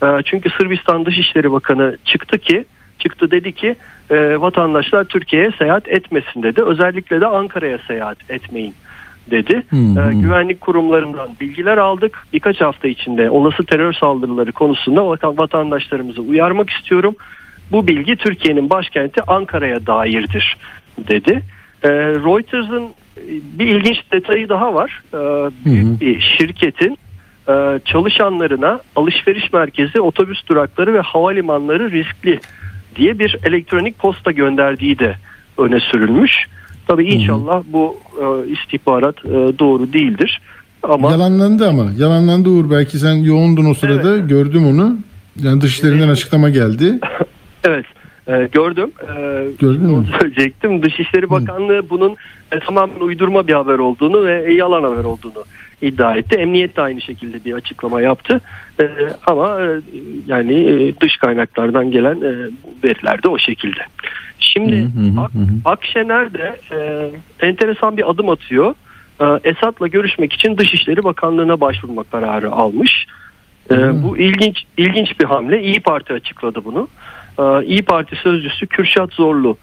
E, çünkü Sırbistan Dışişleri Bakanı çıktı ki çıktı dedi ki e, vatandaşlar Türkiye'ye seyahat etmesin dedi. Özellikle de Ankara'ya seyahat etmeyin dedi. Hmm. Güvenlik kurumlarından bilgiler aldık. Birkaç hafta içinde olası terör saldırıları konusunda vatan- vatandaşlarımızı uyarmak istiyorum. Bu bilgi Türkiye'nin başkenti Ankara'ya dairdir dedi. Reuters'ın bir ilginç detayı daha var. E, büyük bir şirketin e, çalışanlarına alışveriş merkezi, otobüs durakları ve havalimanları riskli diye bir elektronik posta gönderdiği de öne sürülmüş. Tabii inşallah bu e, istihbarat e, doğru değildir. Ama Yalanlandı ama. Yalanlandı Uğur. Belki sen yoğundun o sırada. Gördüm onu. Yani dışişlerinden açıklama geldi. Evet e, gördüm. E, Gördün mü? söyleyecektim. Dışişleri Bakanlığı bunun e, tamamen uydurma bir haber olduğunu ve yalan haber olduğunu iddia etti. Emniyet de aynı şekilde bir açıklama yaptı. E, ama e, yani e, dış kaynaklardan gelen e, veriler de o şekilde. Şimdi Ak- Akşener de e, enteresan bir adım atıyor. E, Esad'la görüşmek için Dışişleri Bakanlığı'na başvurma kararı almış. E, bu ilginç ilginç bir hamle. İyi Parti açıkladı bunu. E, İyi Parti sözcüsü Kürşat Zorlu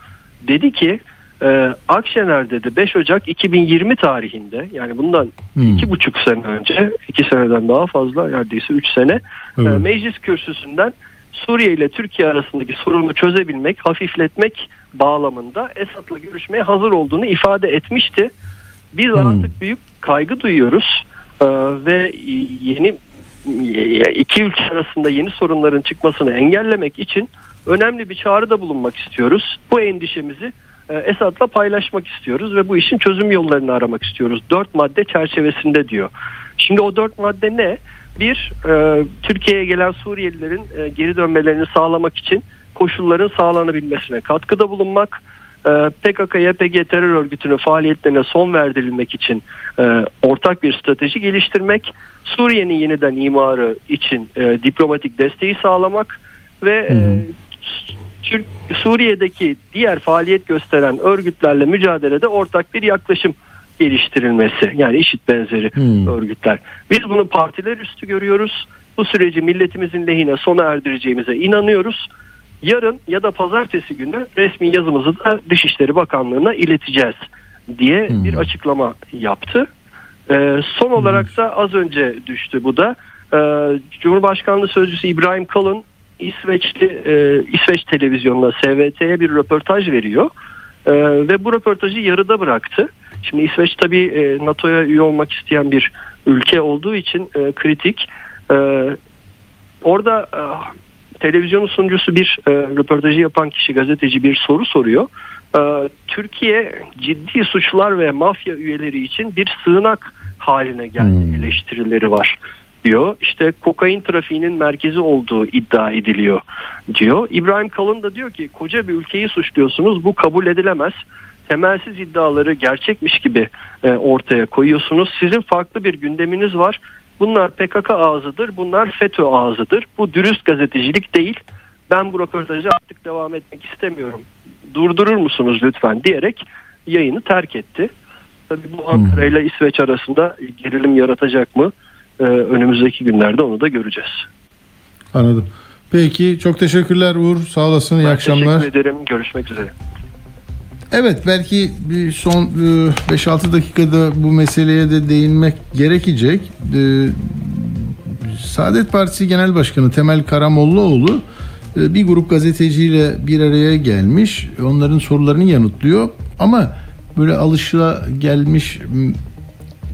dedi ki e, Akşener dedi 5 Ocak 2020 tarihinde yani bundan iki buçuk sene önce iki seneden daha fazla neredeyse 3 sene e, Evet. meclis kürsüsünden Suriye ile Türkiye arasındaki sorunu çözebilmek, hafifletmek bağlamında Esad'la görüşmeye hazır olduğunu ifade etmişti. Biz artık büyük kaygı duyuyoruz Ee, ve yeni iki ülke arasında yeni sorunların çıkmasını engellemek için önemli bir çağrıda bulunmak istiyoruz. Bu endişemizi e, Esad'la paylaşmak istiyoruz ve bu işin çözüm yollarını aramak istiyoruz. Dört madde çerçevesinde diyor. Şimdi o dört madde ne? Bir, e, Türkiye'ye gelen Suriyelilerin e, geri dönmelerini sağlamak için koşulların sağlanabilmesine katkıda bulunmak. E, PKK, YPG terör örgütünün faaliyetlerine son verdirilmek için ortak bir strateji geliştirmek. Suriye'nin yeniden imarı için diplomatik desteği sağlamak ve e, Türk, Suriye'deki diğer faaliyet gösteren örgütlerle mücadelede ortak bir yaklaşım geliştirilmesi. Yani işit benzeri örgütler. Biz bunu partiler üstü görüyoruz. Bu süreci milletimizin lehine sona erdireceğimize inanıyoruz. Yarın ya da pazartesi günü resmi yazımızı da Dışişleri Bakanlığı'na ileteceğiz diye bir açıklama yaptı. Ee, son olarak da az önce düştü bu da. Ee, Cumhurbaşkanlığı Sözcüsü İbrahim Kalın İsveçli e, İsveç televizyonuna SVT'ye bir röportaj veriyor. Ee, ve bu röportajı yarıda bıraktı. Şimdi İsveç tabii e, NATO'ya üye olmak isteyen bir ülke olduğu için e, kritik. E, orada e, televizyonun sunucusu bir e, röportajı yapan kişi gazeteci bir soru soruyor. E, Türkiye ciddi suçlar ve mafya üyeleri için bir sığınak haline geldi eleştirileri var diyor. İşte kokain trafiğinin merkezi olduğu iddia ediliyor diyor. İbrahim Kalın da diyor ki koca bir ülkeyi suçluyorsunuz bu kabul edilemez. Temelsiz iddiaları gerçekmiş gibi e, ortaya koyuyorsunuz. Sizin farklı bir gündeminiz var. Bunlar PKK ağzıdır, bunlar FETÖ ağzıdır. Bu dürüst gazetecilik değil. Ben bu röportajı artık devam etmek istemiyorum. Durdurur musunuz lütfen diyerek yayını terk etti. Tabii bu Ankara ile İsveç arasında gerilim yaratacak mı? Ee, önümüzdeki günlerde onu da göreceğiz. Anladım. Peki çok teşekkürler Uğur. Sağ olasın. İyi Ben akşamlar. Teşekkür ederim. Görüşmek üzere. Evet belki bir son e, 5-6 dakikada bu meseleye de değinmek gerekecek. E, Saadet Partisi Genel Başkanı Temel Karamollaoğlu e, bir grup gazeteciyle bir araya gelmiş. Onların sorularını yanıtlıyor. Ama böyle alışıla gelmiş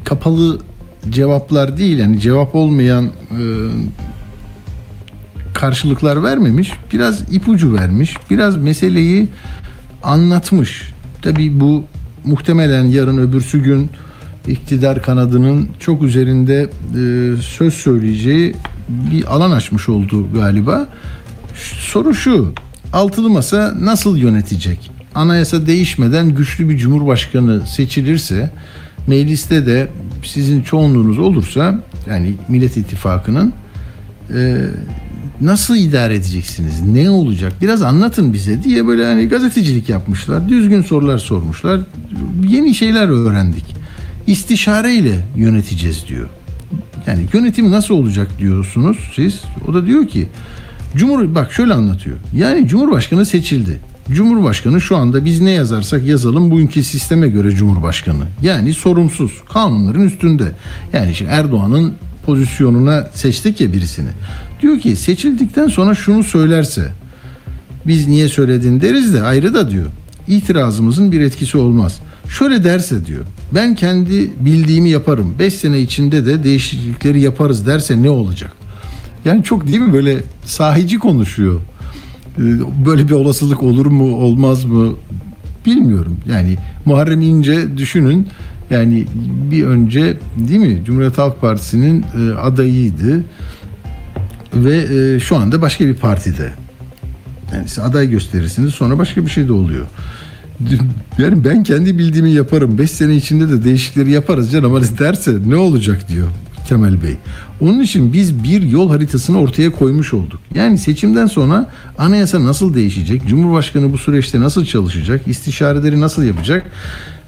kapalı cevaplar değil yani cevap olmayan e, karşılıklar vermemiş. Biraz ipucu vermiş. Biraz meseleyi anlatmış. Tabii bu muhtemelen yarın öbürsü gün iktidar kanadının çok üzerinde e, söz söyleyeceği bir alan açmış oldu galiba. Soru şu. Altılı masa nasıl yönetecek? Anayasa değişmeden güçlü bir cumhurbaşkanı seçilirse mecliste de sizin çoğunluğunuz olursa yani Millet İttifakı'nın e, nasıl idare edeceksiniz? Ne olacak? Biraz anlatın bize diye böyle hani gazetecilik yapmışlar. Düzgün sorular sormuşlar. Yeni şeyler öğrendik. İstişareyle yöneteceğiz diyor. Yani yönetim nasıl olacak diyorsunuz siz. O da diyor ki Cumhur bak şöyle anlatıyor. Yani Cumhurbaşkanı seçildi. Cumhurbaşkanı şu anda biz ne yazarsak yazalım bugünkü sisteme göre Cumhurbaşkanı. Yani sorumsuz, kanunların üstünde. Yani işte Erdoğan'ın pozisyonuna seçtik ya birisini. Diyor ki seçildikten sonra şunu söylerse biz niye söyledin deriz de ayrı da diyor. İtirazımızın bir etkisi olmaz. Şöyle derse diyor. Ben kendi bildiğimi yaparım. 5 sene içinde de değişiklikleri yaparız derse ne olacak? Yani çok değil mi böyle sahici konuşuyor. Ee, Böyle bir olasılık olur mu olmaz mı bilmiyorum. Yani Muharrem İnce düşünün yani bir önce değil mi Cumhuriyet Halk Partisi'nin e, adayıydı ve e, şu anda başka bir partide. Yani siz aday gösterirsiniz sonra başka bir şey de oluyor. Yani ben kendi bildiğimi yaparım. 5 sene içinde de değişikleri yaparız canım ama derse ne olacak diyor Kemal Bey. Onun için biz bir yol haritasını ortaya koymuş olduk. Yani seçimden sonra anayasa nasıl değişecek? Cumhurbaşkanı bu süreçte nasıl çalışacak? İstişareleri nasıl yapacak?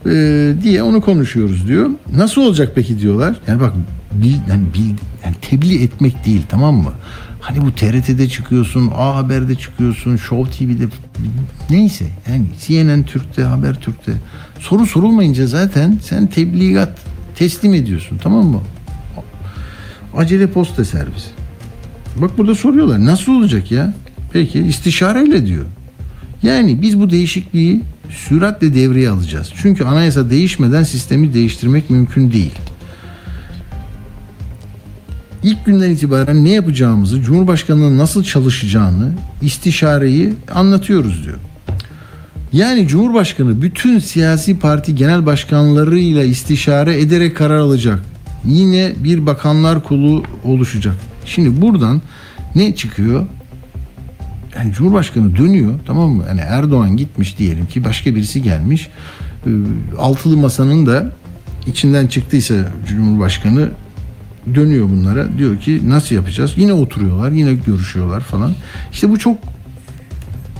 Ee, diye onu konuşuyoruz diyor. Nasıl olacak peki diyorlar. Yani bak bil, yani, bil, yani tebliğ etmek değil tamam mı? Hani bu TRT'de çıkıyorsun, A Haber'de çıkıyorsun, Show TV'de neyse yani CNN Türk'te, Haber Türk'te soru sorulmayınca zaten sen tebligat teslim ediyorsun tamam mı? Acele posta servisi. Bak burada soruyorlar nasıl olacak ya? Peki istişareyle diyor. Yani biz bu değişikliği süratle devreye alacağız. Çünkü anayasa değişmeden sistemi değiştirmek mümkün değil. İlk günden itibaren ne yapacağımızı, Cumhurbaşkanı'nın nasıl çalışacağını, istişareyi anlatıyoruz diyor. Yani Cumhurbaşkanı bütün siyasi parti genel başkanlarıyla istişare ederek karar alacak. Yine bir bakanlar kolu oluşacak. Şimdi buradan ne çıkıyor? Yani Cumhurbaşkanı dönüyor tamam mı? Yani Erdoğan gitmiş diyelim ki başka birisi gelmiş. Ee, Altılı masanın da içinden çıktıysa Cumhurbaşkanı dönüyor bunlara. Diyor ki nasıl yapacağız? Yine oturuyorlar, yine görüşüyorlar falan. İşte bu çok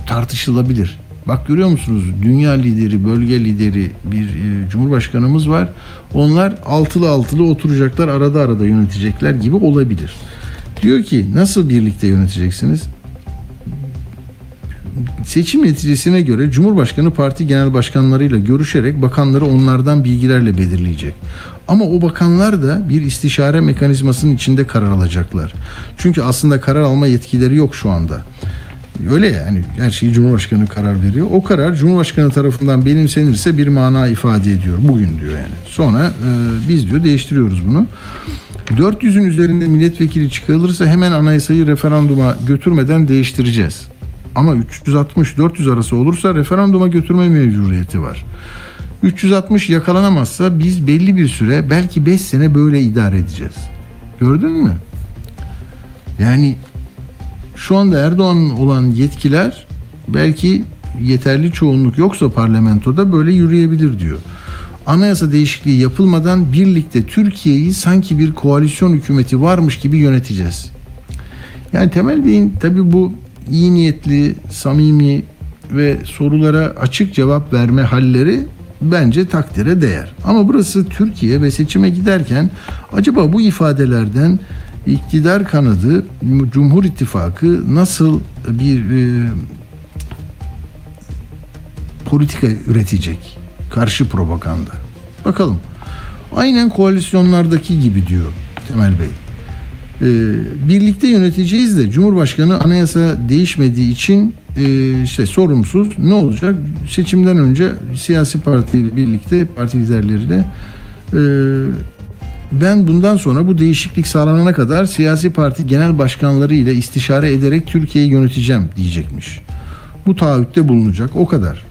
tartışılabilir. Bak görüyor musunuz? Dünya lideri, bölge lideri bir e, cumhurbaşkanımız var. Onlar altılı altılı oturacaklar, arada arada yönetecekler gibi olabilir. Diyor ki nasıl birlikte yöneteceksiniz? Seçim neticesine göre Cumhurbaşkanı parti genel başkanlarıyla görüşerek bakanları onlardan bilgilerle belirleyecek. Ama o bakanlar da bir istişare mekanizmasının içinde karar alacaklar. Çünkü aslında karar alma yetkileri yok şu anda. Öyle yani her şeyi Cumhurbaşkanı karar veriyor. O karar Cumhurbaşkanı tarafından benimsenirse bir mana ifade ediyor. Bugün diyor yani. Sonra e, biz diyor değiştiriyoruz bunu. 400'ün üzerinde milletvekili çıkarılırsa hemen anayasayı referanduma götürmeden değiştireceğiz. Ama 360-400 arası olursa referanduma götürme mecburiyeti var. 360 yakalanamazsa biz belli bir süre belki 5 sene böyle idare edeceğiz. Gördün mü? Yani şu anda Erdoğan'ın olan yetkiler belki yeterli çoğunluk yoksa parlamentoda böyle yürüyebilir diyor. Anayasa değişikliği yapılmadan birlikte Türkiye'yi sanki bir koalisyon hükümeti varmış gibi yöneteceğiz. Yani Temel Bey'in tabi bu iyi niyetli, samimi ve sorulara açık cevap verme halleri bence takdire değer. Ama burası Türkiye ve seçime giderken acaba bu ifadelerden iktidar kanadı Cumhur İttifakı nasıl bir e, politika üretecek? Karşı propaganda. Bakalım. Aynen koalisyonlardaki gibi diyor Temel Bey. Ee, birlikte yöneteceğiz de Cumhurbaşkanı anayasa değişmediği için e, işte sorumsuz ne olacak? Seçimden önce siyasi partiyle birlikte parti liderleriyle e, ben bundan sonra bu değişiklik sağlanana kadar siyasi parti genel başkanları ile istişare ederek Türkiye'yi yöneteceğim diyecekmiş. Bu taahhütte bulunacak o kadar.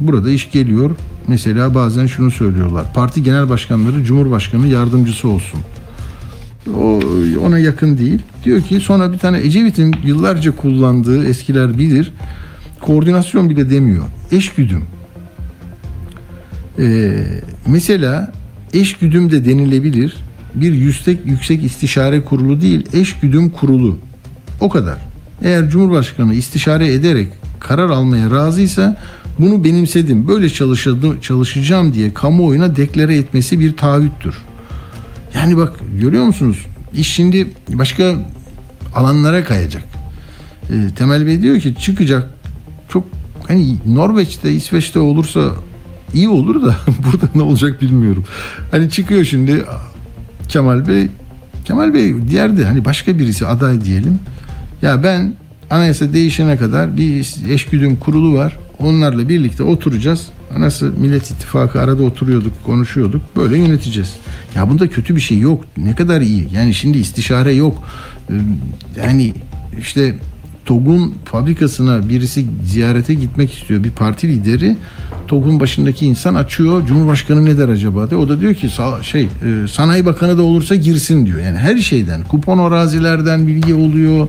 Burada iş geliyor. Mesela bazen şunu söylüyorlar. Parti genel başkanları Cumhurbaşkanı yardımcısı olsun. O ona yakın değil. Diyor ki sonra bir tane Ecevit'in yıllarca kullandığı eskiler bilir. Koordinasyon bile demiyor. Eşgüdüm. Ee, mesela eşgüdüm de denilebilir. Bir yüksek yüksek istişare kurulu değil, eşgüdüm kurulu. O kadar. Eğer Cumhurbaşkanı istişare ederek karar almaya razıysa bunu benimsedim. Böyle çalışadım, çalışacağım diye kamuoyuna deklare etmesi bir taahhüttür. Yani bak görüyor musunuz? İş şimdi başka alanlara kayacak. E, Temel Bey diyor ki çıkacak çok hani Norveç'te İsveç'te olursa iyi olur da burada ne olacak bilmiyorum. Hani çıkıyor şimdi Kemal Bey Kemal Bey diğer de hani başka birisi aday diyelim. Ya ben anayasa değişene kadar bir eşgüdüm kurulu var. Onlarla birlikte oturacağız. Nasıl Millet İttifakı arada oturuyorduk, konuşuyorduk. Böyle yöneteceğiz. Ya bunda kötü bir şey yok. Ne kadar iyi. Yani şimdi istişare yok. Ee, Yani işte TOG'un fabrikasına birisi ziyarete gitmek istiyor. Bir parti lideri TOG'un başındaki insan açıyor. Cumhurbaşkanı ne der acaba diye. O da diyor ki "Sa- şey e, sanayi bakanı da olursa girsin diyor. Yani her şeyden kupon arazilerden bilgi oluyor.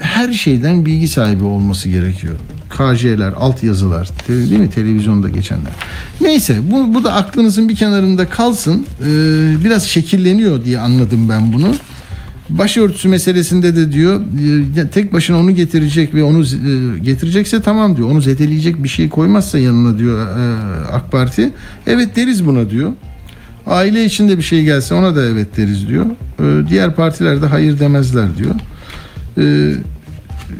Her şeyden bilgi sahibi olması gerekiyor. KJ'ler, altyazılar, değil mi televizyonda geçenler. Neyse bu, bu da aklınızın bir kenarında kalsın. Ee, biraz şekilleniyor diye anladım ben bunu. Başörtüsü meselesinde de diyor e, tek başına onu getirecek ve onu e, getirecekse tamam diyor. Onu zedeleyecek bir şey koymazsa yanına diyor e, AK Parti. Evet deriz buna diyor. Aile içinde bir şey gelse ona da evet deriz diyor. Diğer partiler de hayır demezler diyor.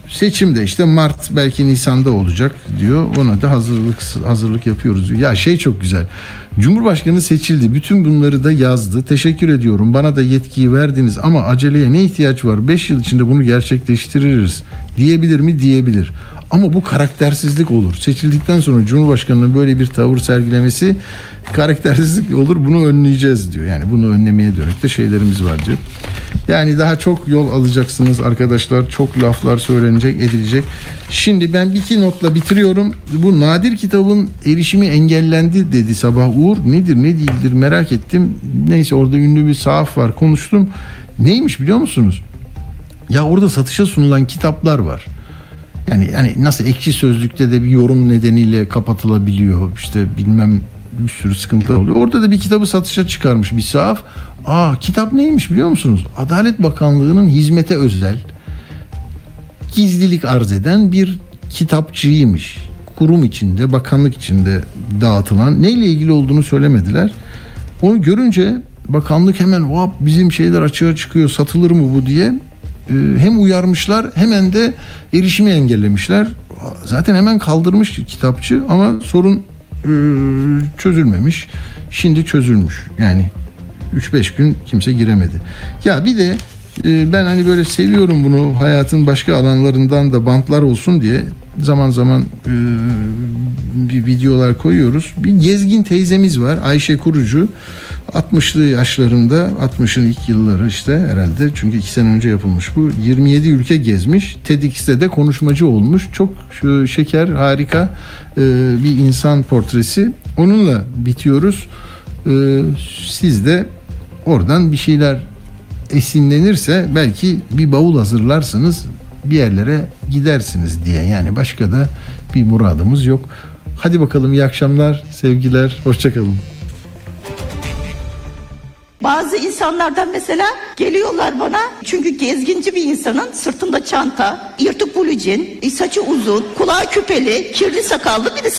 Seçim de işte Mart belki Nisan'da olacak diyor. Ona da hazırlık hazırlık yapıyoruz diyor. Ya şey çok güzel. Cumhurbaşkanı seçildi. Bütün bunları da yazdı. Teşekkür ediyorum. Bana da yetkiyi verdiniz ama aceleye ne ihtiyaç var? 5 yıl içinde bunu gerçekleştiririz. Diyebilir mi? Diyebilir. Ama bu karaktersizlik olur. Seçildikten sonra Cumhurbaşkanı'nın böyle bir tavır sergilemesi karaktersizlik olur. Bunu önleyeceğiz diyor. Yani bunu önlemeye dönük de şeylerimiz var diyor. Yani daha çok yol alacaksınız arkadaşlar. Çok laflar söylenecek, edilecek. Şimdi ben bir iki notla bitiriyorum. Bu nadir kitabın erişimi engellendi dedi sabah Uğur. Nedir ne değildir merak ettim. Neyse orada ünlü bir sahaf var konuştum. Neymiş biliyor musunuz? Ya orada satışa sunulan kitaplar var. Yani yani nasıl ekşi sözlükte de bir yorum nedeniyle kapatılabiliyor. İşte bilmem bir sürü sıkıntı oluyor. Orada da bir kitabı satışa çıkarmış bir sahaf. Aa kitap neymiş biliyor musunuz? Adalet Bakanlığı'nın hizmete özel gizlilik arz eden bir kitapçıymış. Kurum içinde, bakanlık içinde dağıtılan. Neyle ilgili olduğunu söylemediler. Onu görünce bakanlık hemen Vap bizim şeyler açığa çıkıyor satılır mı bu diye e, hem uyarmışlar hemen de erişimi engellemişler. Zaten hemen kaldırmış kitapçı ama sorun e, çözülmemiş. Şimdi çözülmüş. Yani 3-5 gün kimse giremedi. Ya bir de Ee, ben hani böyle seviyorum bunu hayatın başka alanlarından da bantlar olsun diye zaman zaman e, bir videolar koyuyoruz. Bir gezgin teyzemiz var Ayşe Kurucu. 60'lı yaşlarında 60'ın ilk yılları işte herhalde çünkü iki sene önce yapılmış bu 27 ülke gezmiş TEDx'te de konuşmacı olmuş çok şu şeker harika e, bir insan portresi onunla bitiyoruz E, siz de oradan bir şeyler esinlenirse belki bir bavul hazırlarsınız bir yerlere gidersiniz diye yani başka da bir muradımız yok. Hadi bakalım iyi akşamlar, sevgiler, hoşçakalın. Bazı insanlardan mesela geliyorlar bana çünkü gezginci bir insanın sırtında çanta, yırtık bulucin, saçı uzun, kulağı küpeli, kirli sakallı birisi.